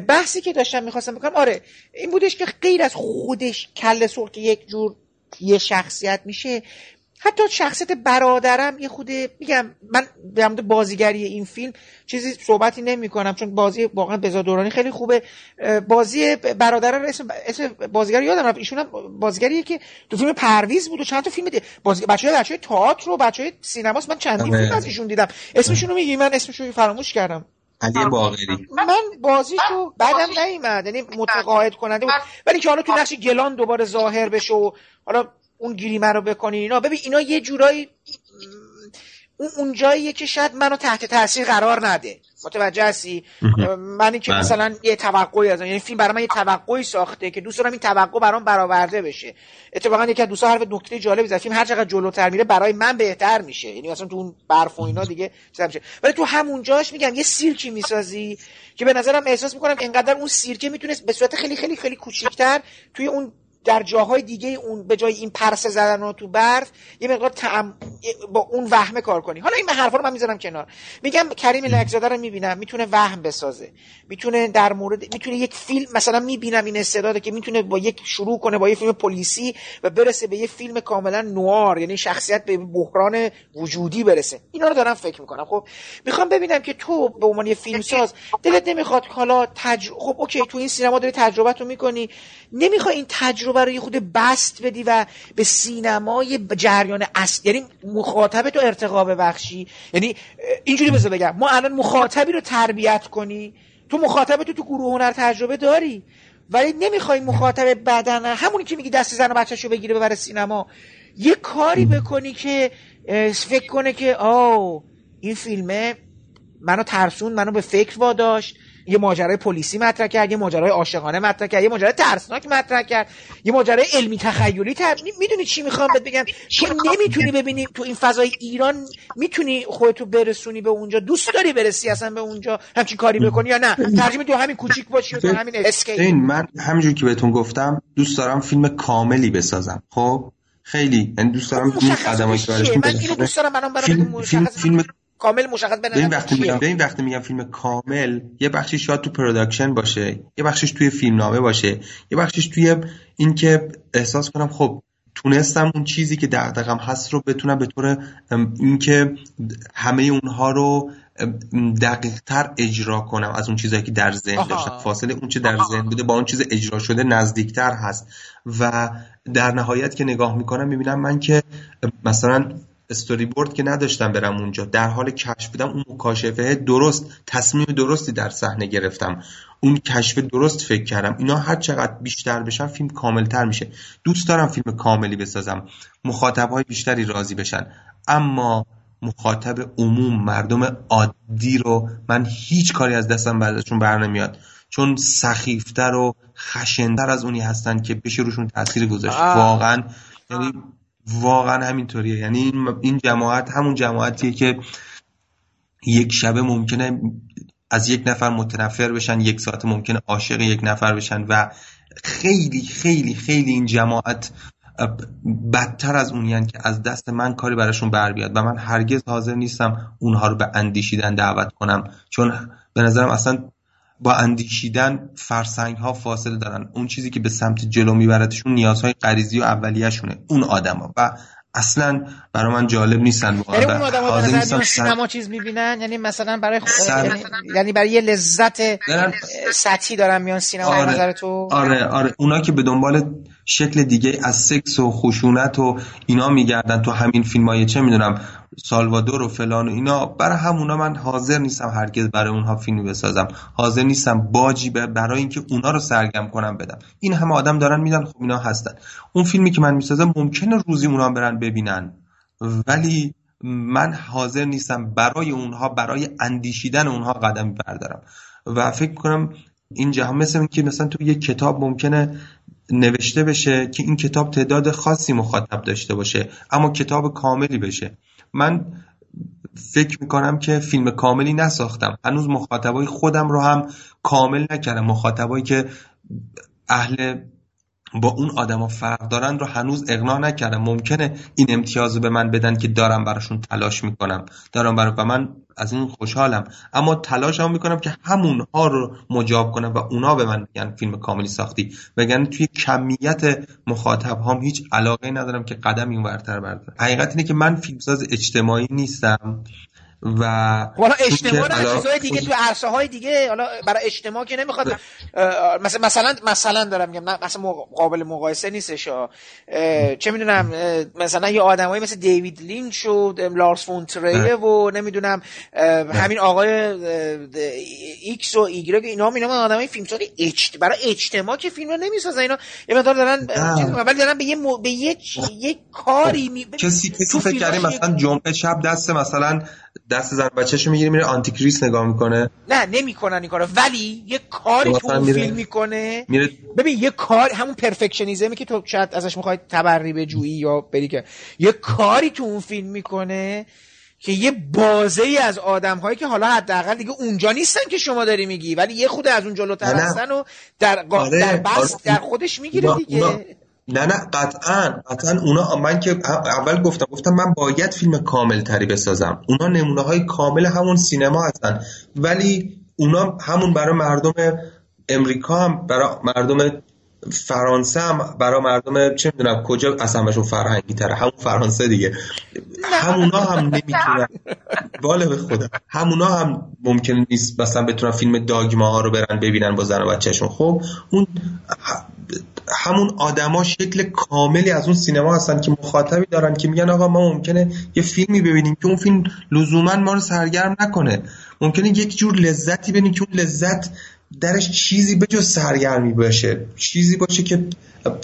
بحثی که داشتم می‌خواستم بکنم آره این بودش که غیر از خودش کل سرخ که یک جور یه شخصیت میشه. حتی شخصیت برادرم یه خود میگم من به بازیگری این فیلم چیزی صحبتی نمی کنم چون بازی واقعا بزادورانی خیلی خوبه. بازی برادرم اسم اسم بازیگر یادم رفت. ایشون بازیگریه که تو فیلم پرویز بود و چند تا فیلم دیگه بازی بچه‌ها بچه‌های تئاتر و بچه‌های سینماست. من چندین فیلم از ایشون دیدم. اسمشون رو میگی؟ من اسمشو فراموش کردم. علی باقری من بازیشو بعدم نیومد. یعنی متقاعد کننده بود. ولی که حالا تو نقش گلان دوباره ظاهر بشه و حالا اون گریمه رو بکنی اینا. ببین اینا یه جورایی اون اون جاییه که شاید منو تحت تاثیر قرار نده. متوجه هستی؟ من که بله. مثلا یه توقعی از یعنی فیلم برای من یه توقعی ساخته که دوست دارم این توقع برام برآورده بشه. اتفاقا یکی از دوستا حرف نکته جالبی زد. فیلم هر چقدر جلوتر میره برای من بهتر میشه. یعنی مثلا تو اون برف و اینا دیگه چیزا میشه. ولی تو همون جاش میگم یه سیرکی می‌سازی که به نظرم احساس می‌کنم انقدر اون سیرکه می‌تونه به صورت خیلی خیلی خیلی کوچیک‌تر توی اون در جاهای دیگه اون به جای این پرسه زدن رو تو برف یه مقدار تعم... با اون وهمه کار کنی. حالا این حرفا رو من می‌ذارم کنار. میگم کریم لکزاده رو می‌بینم می‌تونه وهم بسازه. می‌تونه در مورد می‌تونه یک فیلم مثلا می‌بینم این استعداده که می‌تونه با یک شروع کنه با یه فیلم پلیسی و برسه به یه فیلم کاملا نوار یعنی شخصیت به بحران وجودی برسه. اینا رو دارم فکر می‌کنم. خب می‌خوام ببینم که تو به عنوان یه فیلم ساز دلت نمی‌خواد حالا تج... خب اوکی تو این سینما داری تجربه تو می‌کنی. نمی‌خوای این تجربه یه خود بست بدی و به سینمای جریان اصل یعنی مخاطب تو ارتقا ببخشی. یعنی اینجوری بذار بگم. ما الان مخاطبی رو تربیت کنی. تو مخاطب تو تو گروه هنر تجربه داری. ولی نمی‌خوای مخاطب بدن. همونی که میگی دست زن و بچه‌شو بگیره ببره سینما. یه کاری بکنی که فکر کنه که آو این فیلمه منو ترسون منو به فکر واداشت. یه ماجرای پلیسی مطرح کرد یه ماجرای عاشقانه مطرح کرد یه ماجرای ترسناک مطرح کرد یه ماجرای علمی تخیلی تر... می‌دونی چی می‌خوام بهت بگم؟ که نمی‌تونی ببینی تو این فضای ایران می‌تونی خودتو برسونی به اونجا؟ دوست داری برسی اصلا به اونجا؟ همچین کاری بکنی یا نه؟ ترجیح تو همین کوچیک باشی و تو همین اسکیپ این من همینجور که بهتون گفتم دوست دارم فیلم کاملی بسازم. خب؟ خیلی یعنی دوست دارم این آدمایی که من اینو دوست دارم منم برای فیلم, فیلم کامل مشخص بین وقتی میگم این وقتی میگم فیلم کامل یه بخشش شاید تو production باشه یه بخشش توی فیلمنامه باشه یه بخشش توی اینکه احساس کنم خب تونستم اون چیزی که دغدغم هست رو بتونم به طور اینکه همه اونها رو دقیق تر اجرا کنم از اون چیزهایی که در ذهن داشتم. فاصله اون چه در ذهن بوده با اون چیز اجرا شده نزدیکتر هست. و در نهایت که نگاه می‌کنم می‌بینم من که مثلا استوری بورد که نداشتم برم اونجا. در حال کشف بودم اون مکاشفه درست تصمیم درستی در صحنه گرفتم. اون کشف درست فکر کردم. اینا هر چقدر بیشتر بشن فیلم کاملتر میشه. دوست دارم فیلم کاملی بسازم. مخاطب های بیشتری راضی بشن. اما مخاطب عموم مردم عادی رو من هیچ کاری از دستم بعدشون بر نمیاد. چون سخیفتر و خشنتر از اونی هستن که بشه روشون تاثیر گذاشت. واقعا یعنی واقعا همینطوریه. یعنی این جماعت همون جماعتیه که یک شبه ممکنه از یک نفر متنفر بشن یک ساعت ممکنه عاشق یک نفر بشن و خیلی خیلی خیلی این جماعت بدتر از اون که از دست من کاری براشون بر بیاد و من هرگز حاضر نیستم اونها رو به اندیشیدن دعوت کنم. چون به نظرم اصلا با اندیشیدن فرسنگ ها فاصله دارن. اون چیزی که به سمت جلو میبردشون نیازهای غریزی و اولیه‌شونه. اون آدما و اصلا برای من جالب نیستن یعنی اون آدم سینما چیز می‌بینن؟ یعنی مثلا برای سر... یعنی... یعنی برای یه لذت دارن... سطحی دارن میان سینما آره. نظر تو؟ آره آره. اونا که به دنبال شکل دیگه از سکس و خشونت و اینا میگردن تو همین فیلم های چه می‌دونم سالوادور و فلان و اینا برای همونا من حاضر نیستم هرگز برای اونها فیلمی بسازم. حاضر نیستم باجی برای اینکه اونا رو سرگرم کنم بدم. این همه آدم دارن میدن خب اینا هستن. اون فیلمی که من می‌سازم ممکنه روزی اونا برن ببینن. ولی من حاضر نیستم برای اونها برای اندیشیدن اونها قدم بردارم. و فکر کنم این جهان مثل این که مثلا تو یک کتاب ممکنه نوشته بشه که این کتاب تعداد خاصی مخاطب داشته باشه اما کتاب کاملی بشه. من فکر می‌کنم که فیلم کاملی نساختم. هنوز مخاطبای خودم رو هم کامل نکردم. مخاطبایی که اهل با اون آدما فرق دارن رو هنوز اقناع نکردم. ممکنه این امتیاز رو به من بدن که دارم براشون تلاش می‌کنم. دارم برای من از این خوشحالم. اما تلاش هم می‌کنم که همونها رو مجاب کنم و اونا به من میگن فیلم کاملی ساختی. وگرنه توی کمیت مخاطب هم هیچ علاقه ندارم که قدم این ورتر بردارم. حقیقت اینه که من فیلمساز اجتماعی نیستم. و حالا اجتماع نه چیزهای دیگه تو عرصه های دیگه حالا برای اجتماع که نمی‌خواد مثلا مثلا مثلا دارم میگم مثلا قابل مقایسه نیستش چه می‌دونم مثلا یه آدمایی مثل دیوید لینچ و لارس فون تریه و نمی‌دونم همین آقای ایکس و ایگرگ اینا هم اینا آدمای فیلمسازی اجت برای اجتماع که فیلم رو نمی‌سازن اینا یه مقدار دارن ولی دارن به یه به یه, یه کاری می... کسی کسی فکر کرده مثلا جمعه شب دست مثلا دست زن بچه‌شو می‌گیره میره Antichrist نگاه می‌کنه. نه نمی‌کنن این کارو. ولی یه کاری تو اون فیلم می‌کنه. میره... ببین یه کار همون perfectionism ی که تو شاید ازش می‌خوای تبری بجویی یا بری که. یه کاری تو اون فیلم می‌کنه که یه بازه ای از آدم هایی که حالا حداقل دیگه اونجا نیستن که شما داری میگی ولی یه خود از اون جلوتر هستن و در, قا... آره. در بس آره. در خودش می‌گیره دیگه. نه نه قطعا قطعا اونا من که اول گفتم گفتم من باید فیلم کامل تری بسازم. اونا نمونه های کامل همون سینما هستن. ولی اونا همون برای مردم امریکا هم برای مردم فرانسه هم برای مردم چه می‌دونم کجا اصلا بهشون فرهنگی تره همون فرانسه دیگه. همونا هم نمی‌تونن. بالا به خدا. همونا هم ممکن نیست مثلا بتونن فیلم داگما ها رو برن ببینن با زن و بچهشون. خب اون همون آدما شکل کاملی از اون سینما هستن که مخاطبی دارن که میگن آقا ما ممکنه یه فیلمی ببینیم که اون فیلم لزوما ما رو سرگرم نکنه. ممکنه یک جور لذتی ببینیم که اون لذت درش چیزی به جز سرگرمی باشه. چیزی باشه که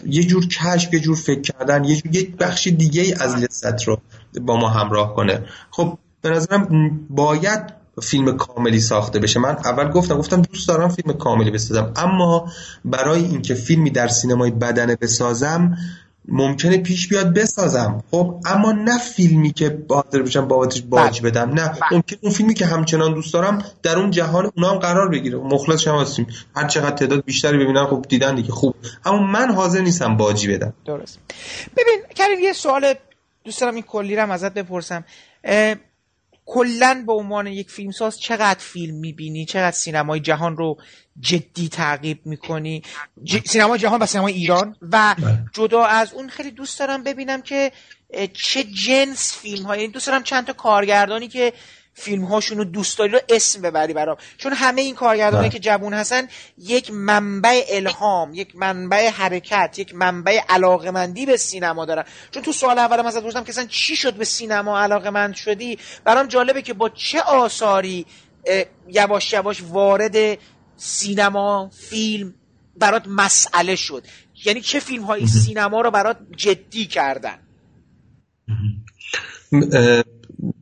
یه جور کشف یه جور فکر کردن یه جور یک بخش دیگه از لذت رو با ما همراه کنه. خب به نظرم باید فیلم کاملی ساخته بشه. من اول گفتم گفتم دوست دارم فیلم کاملی بسازم. اما برای اینکه فیلمی در سینمای بدنه بسازم ممکنه پیش بیاد بسازم. خب اما نه فیلمی که بادر بشم بابتش باج بله. بدم. نه بله. ممکن اون فیلمی که همچنان دوست دارم در اون جهان اونا هم قرار بگیره. مخلص شما هستیم. هر چقدر تعداد بیشتری ببینن خب دیدن دیگه خوب. اما من حاضر نیستم باجی بدم. درست. ببین کریم یه سوال دوست دارم این کلی رو ازت بپرسم. کلا به عنوان یک فیلمساز چقدر فیلم می‌بینی؟ چقدر سینمای جهان رو جدی تعقیب می‌کنی؟ ج... سینما جهان و سینما ایران؟ و بله. جدا از اون خیلی دوست دارم ببینم که چه جنس فیلم های دوست دارم چند تا کارگردانی که فیلم هاشون رو دوست داری رو اسم ببری برام. چون همه این کارگردانی بله. که جوون هستن یک منبع الهام یک منبع حرکت یک منبع علاقمندی به سینما دارن. چون تو سوال اولم ازت پرسیدم که چی شد به سینما علاقمند شدی؟ برام جالبه که با چه آثاری یواش یواش وارد سینما فیلم برات مسئله شد؟ یعنی چه فیلم های سینما رو برات جدی کردن؟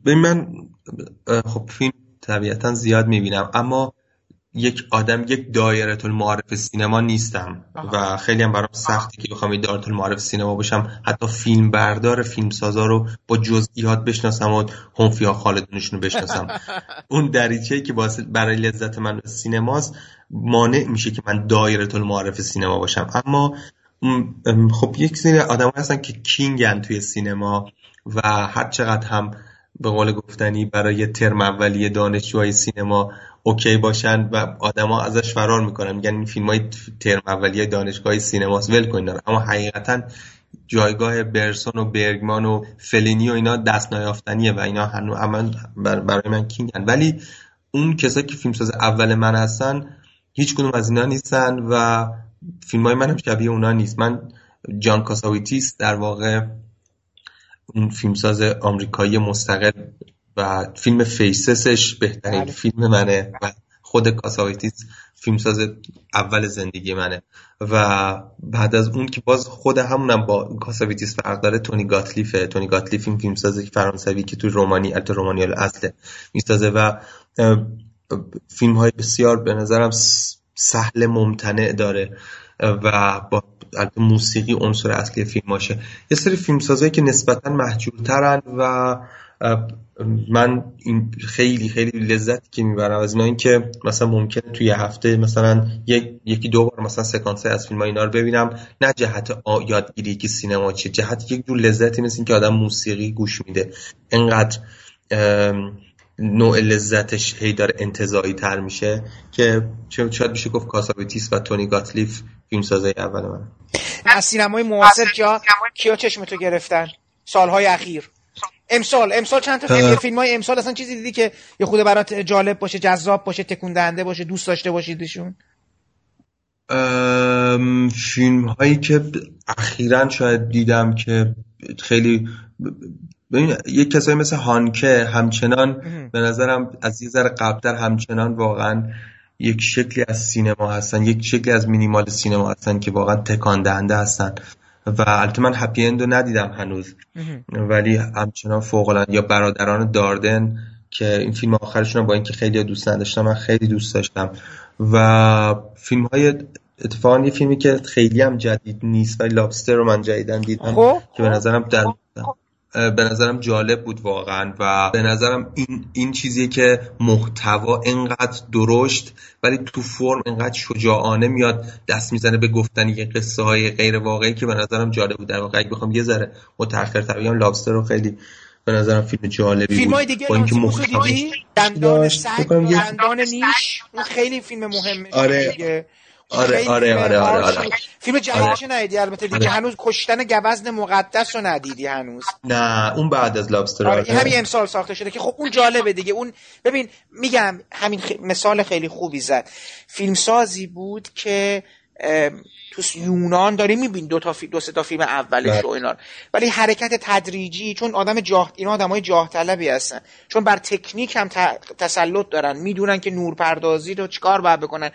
به من خب فیلم طبیعتا زیاد می‌بینم اما یک آدم یک دایره المعارف سینما نیستم و خیلی هم برام سختی که بخوام دایره المعارف سینما باشم. حتی فیلم بردار فیلم سازا رو با جزئیات بشناسم و خالد خالدونشون رو بشناسم. اون دریچه که برای لذت من سینماست مانع میشه که من دایره المعارف سینما باشم. اما خب یک سری آدم هستن که کینگن توی سینما و هر چقدر هم به قول گفتنی برای ترم اولیه دانشجوهای سینما اوکی باشن و آدما ازش فرار می‌کنن. میگن این فیلم های ترم اولیه دانشگاه سینماست. ول کنین اما حقیقتا جایگاه برسون و برگمان و فلینی و اینا دست نیافتنیه و اینا هنو برای من king ن. ولی اون کسایی که فیلمساز اول من هستن هیچ کدوم از اینا نیستن و فیلم های من هم شبیه اونا نیست. من جان کاساوتیس در واقع اون فیلمساز آمریکایی مستقل و فیلم Faces ش بهترین بله. فیلم منه و خود کاساوتیس فیلمساز اول زندگی منه. و بعد از اون که باز خود همونم با کاساویتیس فرق داره تونی گاتلیفه. تونی گاتلیف این فیلمساز فرانسوی که توی رومانی البته رومانی اصله می‌سازه و فیلم های بسیار به نظرم سهل ممتنع داره. و با موسیقی عنصر اصلی فیلم باشه. یه سری فیلم که نسبتا محجورترن و من این خیلی خیلی لذتی که می‌برم از اینا که مثلا ممکنه توی هفته مثلا یک یکی دو بار مثلا سکانس از فیلم اینا رو ببینم. نه جهت یادگیری که سینما چیه جهت یک جور لذتی مثل که آدم موسیقی گوش میده. انقدر نوع لذتش هی داره انتظایی تر میشه که شاید میشه گفت کاسابیتیس و تونی گاتلیف فیلم سازه اول من از سینمای معاصر کیا کیا چشمتو گرفتن؟ سالهای اخیر. امسال امسال چند تا فیلم؟ فیلم های امسال اصلا چیزی دیدی که یه خود برات جالب باشه جذاب باشه تکون دهنده باشه دوست داشته باشیدشون فیلم هایی که اخیرا شاید دیدم که خیلی ببین یک کسایی مثل هانکه همچنان به نظرم از یه ذره قبلتر همچنان واقعا یک شکلی از سینما هستن یک شکلی از مینیمال سینما هستن که واقعا تکان دهنده هستن. و البته من هپی اندو ندیدم هنوز. ولی همچنان فوق یا برادران داردن که این فیلم آخرشون با اینکه خیلی دوست نداشتم من خیلی دوست داشتم. و فیلم های اتفاقا یه فیلمی که خیلی هم جدید نیست ولی لابستر رو من جدیدن دیدم خب، که به خب. نظرم در به نظرم جالب بود واقعا و به نظرم این, این چیزیه که محتوا انقدر درشت ولی تو فرم انقدر شجاعانه میاد دست می‌زنه به گفتن یه قصه های غیر واقعی که به نظرم جالب بود. در واقع بخوام یه ذره متأخر تر بگم لابستر رو خیلی به نظرم فیلم جالبی فیلم های دیگه با اینکه محتوا دندان سگ دندان نیش اون خیلی فیلم مهمه. آره. آره آره آره آره, آره. فیلم جدیدش آره. ندیدی البته دیگه آره. هنوز کشتن گوزن مقدس رو ندیدی هنوز نه اون بعد از لابستر آره. آره. همین امسال ساخته شده که خب اون جالبه دیگه اون ببین میگم همین مثال خیلی خوبی زد فیلمسازی بود که تو یونان داری میبین دو تا فی... دو سه تا فیلم اولش بله. و اینا ولی حرکت تدریجی چون آدم جاه اینا آدمای جاه طلبی هستن چون بر تکنیک هم تسلط دارن می‌دونن که نورپردازی رو چیکار باید بکنن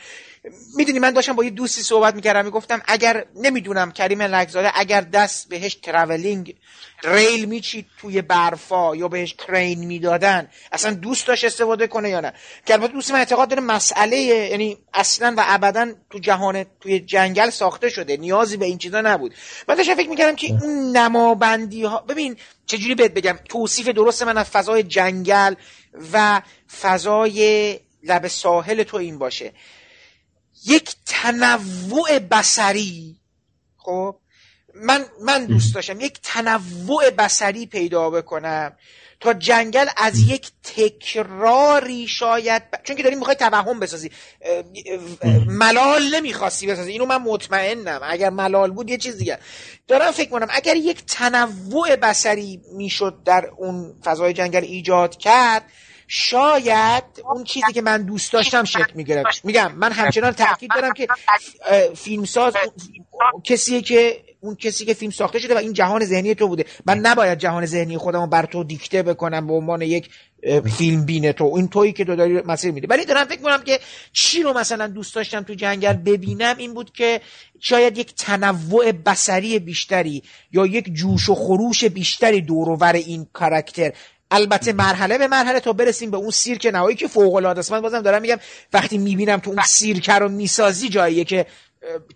می‌دونی من داشتم با یه دوستی صحبت می‌کردم می‌گفتم اگر نمی‌دونم کریم لگزاده اگر دست بهش ترولینگ ریل میچید توی برفا یا بهش کرین می‌دادن اصلا دوست داشت استفاده کنه یا نه؟ که البته دوست من اعتقاد داره مسئله یعنی اصلا و ابدا تو جهان توی جنگل ساخته شده نیازی به این چیزا نبود. من داشتم فکر می‌کردم که اون نمابندی ها ببین چجوری بهت بگم توصیف درست من از فضای جنگل و فضای لب ساحل تو این باشه. یک تنوع بسری خب من من دوست داشتم یک تنوع بسری پیدا بکنم تا جنگل از یک تکراری شاید چون که داریم می‌خوای توهم بسازی. ملال نمی‌خواستی بسازی. اینو من مطمئنم. اگر ملال بود یه چیز دیگه. دارم فکر کنم اگر یک تنوع بسری می‌شد در اون فضای جنگل ایجاد کرد شاید اون چیزی که من دوست داشتم شکل می‌گیره میگم من همچنان تاکید دارم که فیلمساز کسیه که اون کسی که فیلم ساخته شده و این جهان ذهنی تو بوده. من نباید جهان ذهنی خودم رو بر تو دیکته بکنم به عنوان یک فیلم بینه تو. این تویی که تو داری مسیر میده ولی دارم فکر کنم که چی رو مثلا دوست داشتم تو جنگل ببینم این بود که شاید یک تنوع بسری بیشتری یا یک جوش و خروش بیشتری دور این کاراکتر البته مرحله به مرحله تا برسیم به اون سیرک نهایی که فوق العاده است. من بازم دارم میگم وقتی می‌بینم تو اون سیرک رو می‌سازی جاییه که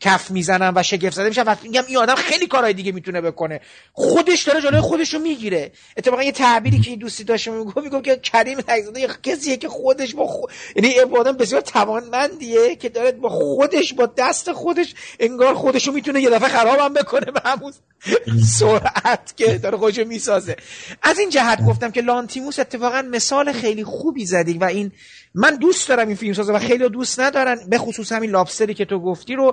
کف می‌زنم و شگفت زده میشم. و میگم این آدم خیلی کارهای دیگه می‌تونه بکنه. خودش داره جلوی خودش رو می‌گیره. اتفاقا یه تعبیری که دوستی داشت میگم میگم که کریم تگزاده کسیه که خودش با خود یعنی آدم بسیار توانمندیه که داره با خودش با دست خودش انگار خودش رو می‌تونه یه دفعه خرابم بکنه به همون سرعت که داره خودش می‌سازه. از این جهت گفتم که لانتیموس اتفاقا مثال خیلی خوبی زدی و این من دوست دارم این فیلم سازه و خیلی دوست ندارن به خصوص همین لابستری که تو گفتی رو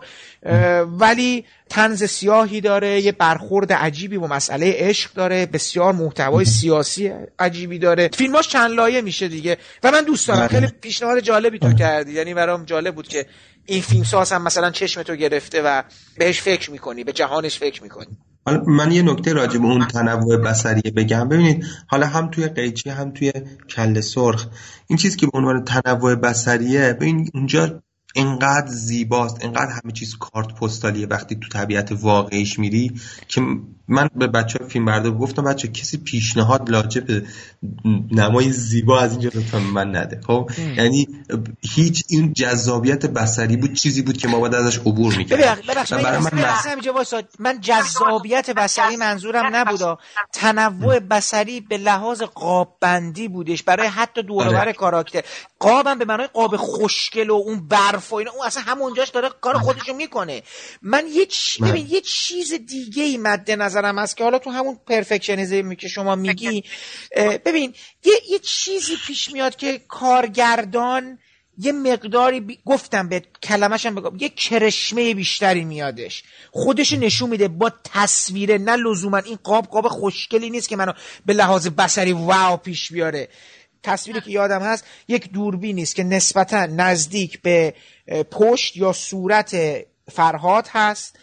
ولی تنز سیاهی داره یه برخورد عجیبی با مسئله عشق داره بسیار محتوای سیاسی عجیبی داره. فیلماش چند لایه میشه دیگه. و من دوست دارم. خیلی پیشنهاد جالبی تو کردی. یعنی برام جالب بود که این فیلم ساز هم مثلا چشم تو گرفته و بهش فکر می‌کنی به جهانش فکر می‌کنی. حالا من یه نکته راجع به اون تنوع بصری بگم. ببینید حالا هم توی قیچی هم توی کل سرخ. این چیزی که به عنوان تنوع بصریه ببین اونجا انقدر زیباست انقدر همه چیز کارت پستالیه وقتی تو طبیعت واقعیش میری که من به بچه فیلم بردار گفتم بچه کسی پیشنهاد لاجه به نمای زیبا از اینجا لطفا من نده. خب؟ یعنی هیچ این جذابیت بسری بود چیزی بود که ما باید ازش عبور می‌کردیم. برای من من, من جذابیت بسری منظورم نبود تنوع بسری به لحاظ قاب بندی بودش. برای حتی دورور آره. کاراکتر. قابم به معنای قاب خوشگل و اون برف و اینا اون اصلا همونجاش داره کار خودشو می‌کنه. من یه ببین یه چیز دیگه ای مد نظرم هست که حالا تو همون پرفکشنیزمی که شما میگی ببین یه, یه چیزی پیش میاد که کارگردان یه مقداری گفتم به کلمشم بگم یه کرشمه بیشتری میادش. خودش نشون میده با تصویره نه لزوما این قاب قاب خوشگلی نیست که منو به لحاظ بسری واو پیش بیاره. تصویری که یادم هست یک دوربینی است که نسبتا نزدیک به پشت یا صورت فرهاد هست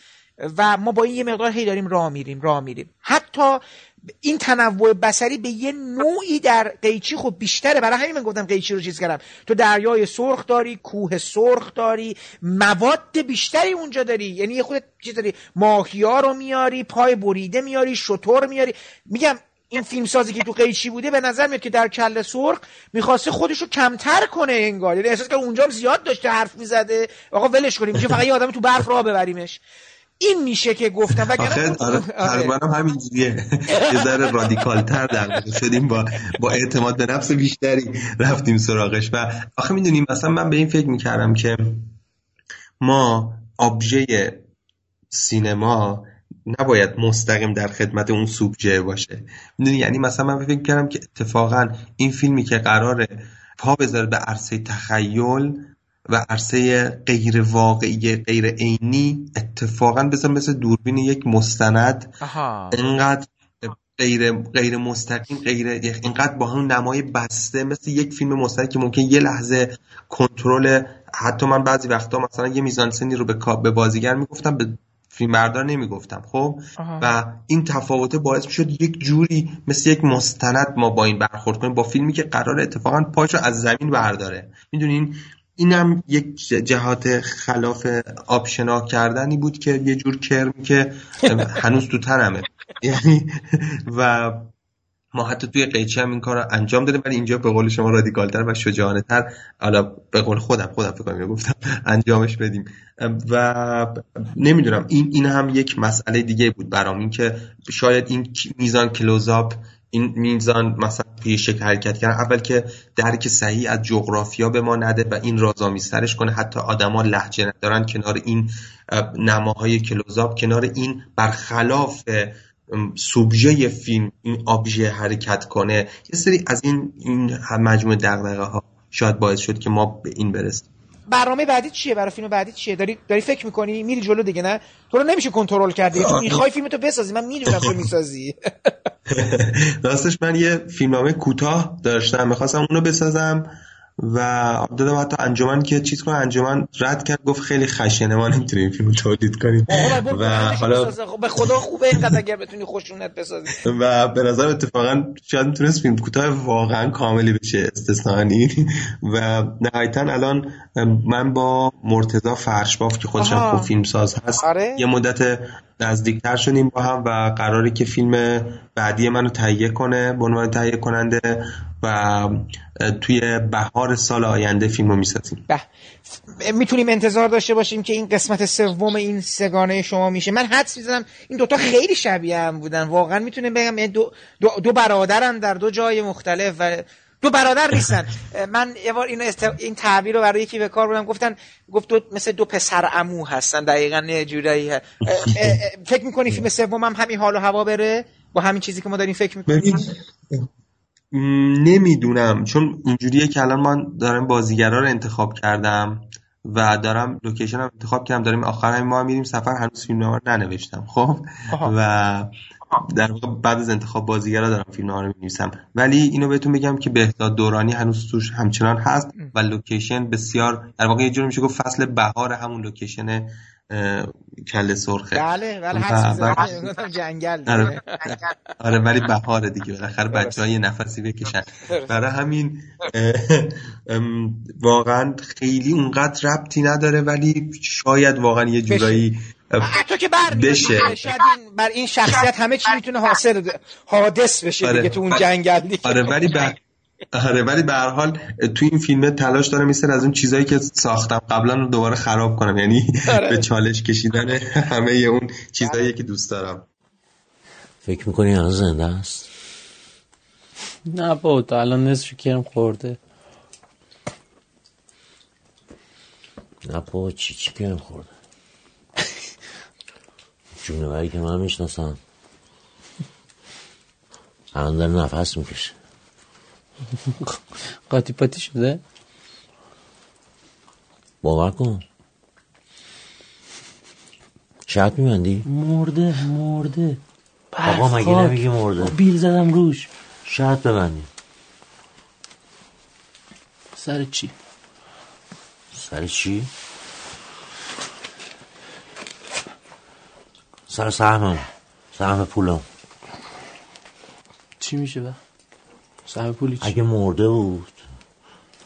و ما با این یه مقدار هی داریم راه میریم راه میریم. حتی این تنوع بسری به یه نوعی در قیچی خب بیشتره. برای همین من گفتم قیچی رو چیز کردم. تو دریای سرخ داری کوه سرخ داری مواد بیشتری اونجا داری. یعنی یه خود چیز داری ماهیا رو میاری پای بریده میاری شطور میاری. میگم این فیلم سازی که تو قیچی بوده به نظر میاد که در کل سرخ می‌خواسته خودش رو کمتر کنه انگار. یعنی احساس که اونجا زیاد داشته حرف می‌زده. آقا ولش کنیم میشه فقط یه آدم تو برف راه ببریمش. این میشه که گفتم. آخه آره هم همینجوریه. یه ذره رادیکال تر در شدیم با با اعتماد به نفس بیشتری رفتیم سراغش. و آخه می‌دونیم مثلا من به این فکر می‌کردم که ما آبژه سینما نباید مستقیم در خدمت اون سوبژه باشه. می‌دونی؟ یعنی مثلا من فکر کردم که اتفاقا این فیلمی که قراره پا بذاره به عرصه تخیل و عرصه غیر واقعی غیر عینی اتفاقا بزن مثل دوربین یک مستند. اینقدر غیر غیر مستقیم غیر اینقدر با هم نمای بسته مثل یک فیلم مستند که ممکن یه لحظه کنترل حتی من بعضی وقتا مثلا یه میزانسنی رو به به بازیگر می‌گفتم به فیلم بردار نمی‌گفتم خب؟ و این تفاوته باعث می‌شد یک جوری مثل یک مستند ما با این برخورد کنیم با فیلمی که قرار اتفاقا پاشو از زمین برداره. می‌دونین؟ اینم یک جهات خلاف آبشنا کردنی بود که یه جور کرمی که هنوز تو تنمه. یعنی و ما حتی توی قیچی هم این کار رو انجام دادیم ولی اینجا به قول شما رادیکالتر و شجاعانه تر حالا به قول خودم خودم فکر کنم گفتم انجامش بدیم. و نمی‌دونم این این هم یک مسئله دیگه بود برام این که شاید این میزان کلوزاپ این میزان مثلا توی شکل حرکت کردن اول که درک صحیح از جغرافیا به ما نده و این رازآمیزترش کنه. حتی آدما لحجه ندارن کنار این نماهای کلوزاب کنار این برخلاف سوبژه فیلم این آبژه حرکت کنه یه سری از این این مجموعه دغدغه ها شاید باعث شد که ما به این برسیم. برنامه بعدی چیه؟ برای فیلم بعدی چیه؟ داری داری فکر می‌کنی میری جلو دیگه نه؟ تو رو نمیشه کنترل کردی تو می‌خوای فیلم بسازی من می‌دونم تو می‌سازی. راستش من یه فیلمنامه کوتاه داشتم می‌خواستم اونو بسازم. و دادم حتی انجمن که چیز کنه انجمن رد کرد گفت خیلی خشنه ما نمی‌تونیم فیلم تولید کنیم. و حالا خب، به خدا خوبه اینقدر اگر بتونی خوشونت بسازی. و به نظر اتفاقا شاید می‌تونست فیلم کوتاه واقعا کاملی بشه استثنانی و نهایتا الان من با مرتضی فرشباف که خودش خوب فیلم ساز هست آره؟ یه مدت نزدیکتر شدیم با هم و قراری که فیلم بعدی منو تهیه کنه به عنوان تهیه کننده و توی بهار سال آینده فیلم رو می‌سازیم. می‌تونیم انتظار داشته باشیم که این قسمت سوم این سگانه شما میشه. من حدس می‌زنم این دوتا خیلی شبیه هم بودن. واقعا می‌تونیم بگم یعنی دو, دو, دو برادرن در دو جای مختلف و دو برادر نیستن. من یه بار اینو این تعبیر رو برای یکی به کار بردم. گفتن گفت دو مثل دو پسر امو هستن. دقیقا یه جورایی. فکر می‌کنی فیلم سوم هم همین حال و هوا بره؟ با همین چیزی که ما داریم فکر می‌کنیم؟ نمی‌دونم چون اینجوریه که الان من دارم بازیگرا رو انتخاب کردم و دارم لوکیشن هم انتخاب کردم داریم آخر همین ماه میریم سفر هنوز فیلم رو ننوشتم خب؟ و در واقع بعد از انتخاب بازیگرا دارم فیلم رو می‌نویسم. ولی اینو بهتون بگم که بهداد دورانی هنوز توش همچنان هست و لوکیشن بسیار در واقع یه جوری میشه گفت فصل بهار همون لوکیشن کله سرخه بله بله هر جنگل آره, آره ولی بهاره دیگه بالاخره بچه ها یه نفسی بکشن. برای همین واقعا خیلی اونقدر ربطی نداره ولی شاید واقعا یه جورایی حتی که بر بشه. بر این شخصیت همه چی می‌تونه حاصل حادث بشه آره. دیگه تو اون جنگل دیگه. آره ولی آره ولی به هر حال تو این فیلم تلاش دارم مثل از اون چیزایی که ساختم قبلا رو دوباره خراب کنم. یعنی آره. به چالش کشیدن همه اون چیزایی که دوست دارم. فکر می‌کنی الان زنده است؟ نه با الان نصف کرم خورده. نه با چی چی کرم خورده؟ جونوری که من می‌شناسم. الان داره نفس می‌کشه. قاطی پاتی شده باور کن شرط میبندی؟ مرده مرده آقا مگه نمیگی مرده بیل زدم روش شرط ببندی سر چی؟ سر چی؟ سر سهمم سهم پولم چی میشه با؟ سهم پولی چی؟ اگه مرده بود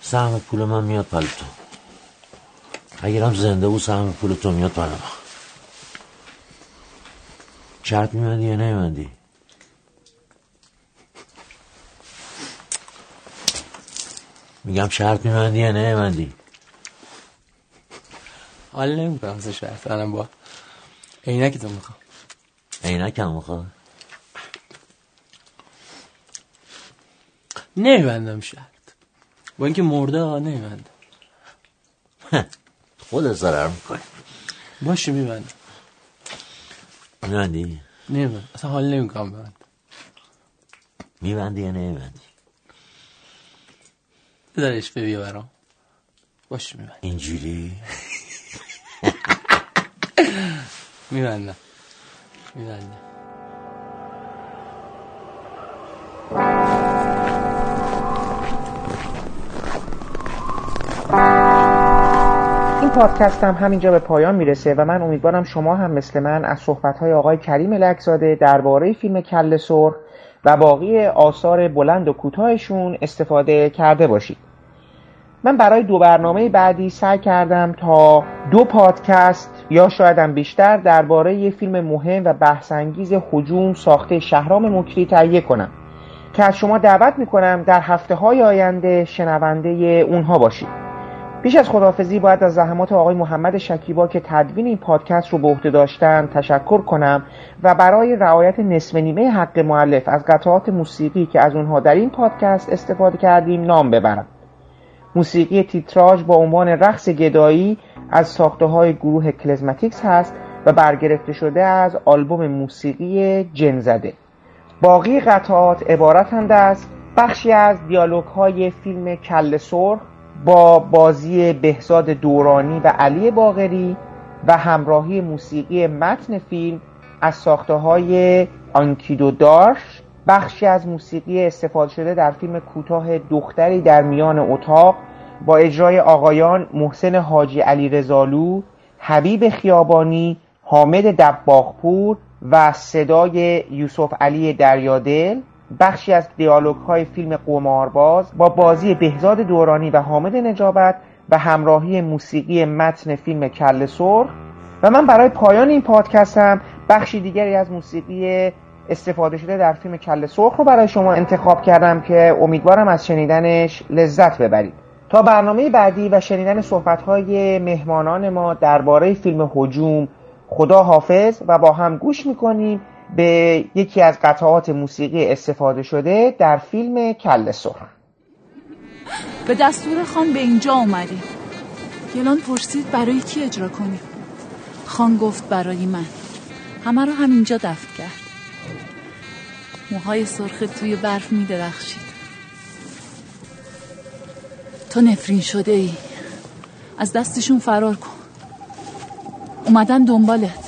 سهم پول من میاد پل تو. اگرم زنده بود سهم پول تو میاد پل من شرط میمندی یا نمیمندی میگم شرط میمندی یا نمیمندی حال نمی‌کنم سه شرط الان با عینکی تو می‌خوام. عینک هم می‌خوام نمیبندم شرط. با اینکه مرده ها نمیبندم. خود ضرر می‌کنی. باشه میبندم. میبندی؟ نمیبندم. اصلا حال نمی‌کنم ببندم. میبندی یا نمیبندی؟ بذارش بیا برام. باشه میبندم. اینجوری؟ میبندم. میبندم. این پادکست هم همینجا به پایان می‌رسه و من امیدوارم شما هم مثل من از صحبتهای آقای کریم لکزاده درباره فیلم کل سرخ و باقی آثار بلند و کوتاهشون استفاده کرده باشید. من برای دو برنامه بعدی سعی کردم تا دو پادکست یا شایدم بیشتر درباره یه فیلم مهم و بحثانگیز حجوم ساخته شهرام مکری تهیه کنم که از شما دعوت می‌کنم در هفته های آینده شنونده اونها باشید. پیش از خداحافظی باید از زحمات آقای محمد شکیبا که تدوین این پادکست رو به عهده داشتن تشکر کنم و برای رعایت نصف نیمه حق معلف از قطعات موسیقی که از اونها در این پادکست استفاده کردیم نام ببرم. موسیقی تیتراژ با عنوان رقص گدایی از ساخته های گروه کلزماتیکس هست و برگرفته شده از آلبوم موسیقی جنزده باقی قطعات عبارتند از بخشی از دیالوگ های فیلم کل سرخ با بازی بهزاد دورانی و علی باغری و همراهی موسیقی متن فیلم از ساخته های آنکیدو دارش بخشی از موسیقی استفاده شده در فیلم کوتاه دختری در میان اتاق با اجرای آقایان محسن حاجی علی رزالو حبیب خیابانی حامد دباغپور و صدای یوسف علی دریادل بخشی از دیالوگ های فیلم قمارباز با بازی بهزاد دورانی و حامد نجابت و همراهی موسیقی متن فیلم کل سرخ و من برای پایان این پادکست هم بخشی دیگری از موسیقی استفاده شده در فیلم کل سرخ رو برای شما انتخاب کردم که امیدوارم از شنیدنش لذت ببرید. تا برنامه بعدی و شنیدن صحبت‌های مهمانان ما درباره فیلم هجوم خدا حافظ و با هم گوش می‌کنیم. به یکی از قطعات موسیقی استفاده شده در فیلم کل سرخ به دستور خان به اینجا آمدیم. گلان پرسید برای کی اجرا کنیم. خان گفت برای من. همه رو همینجا دفت کرد. موهای سرخ توی برف می درخشید. تو نفرین شده ای. از دستشون فرار کن. اومدن دنبالت.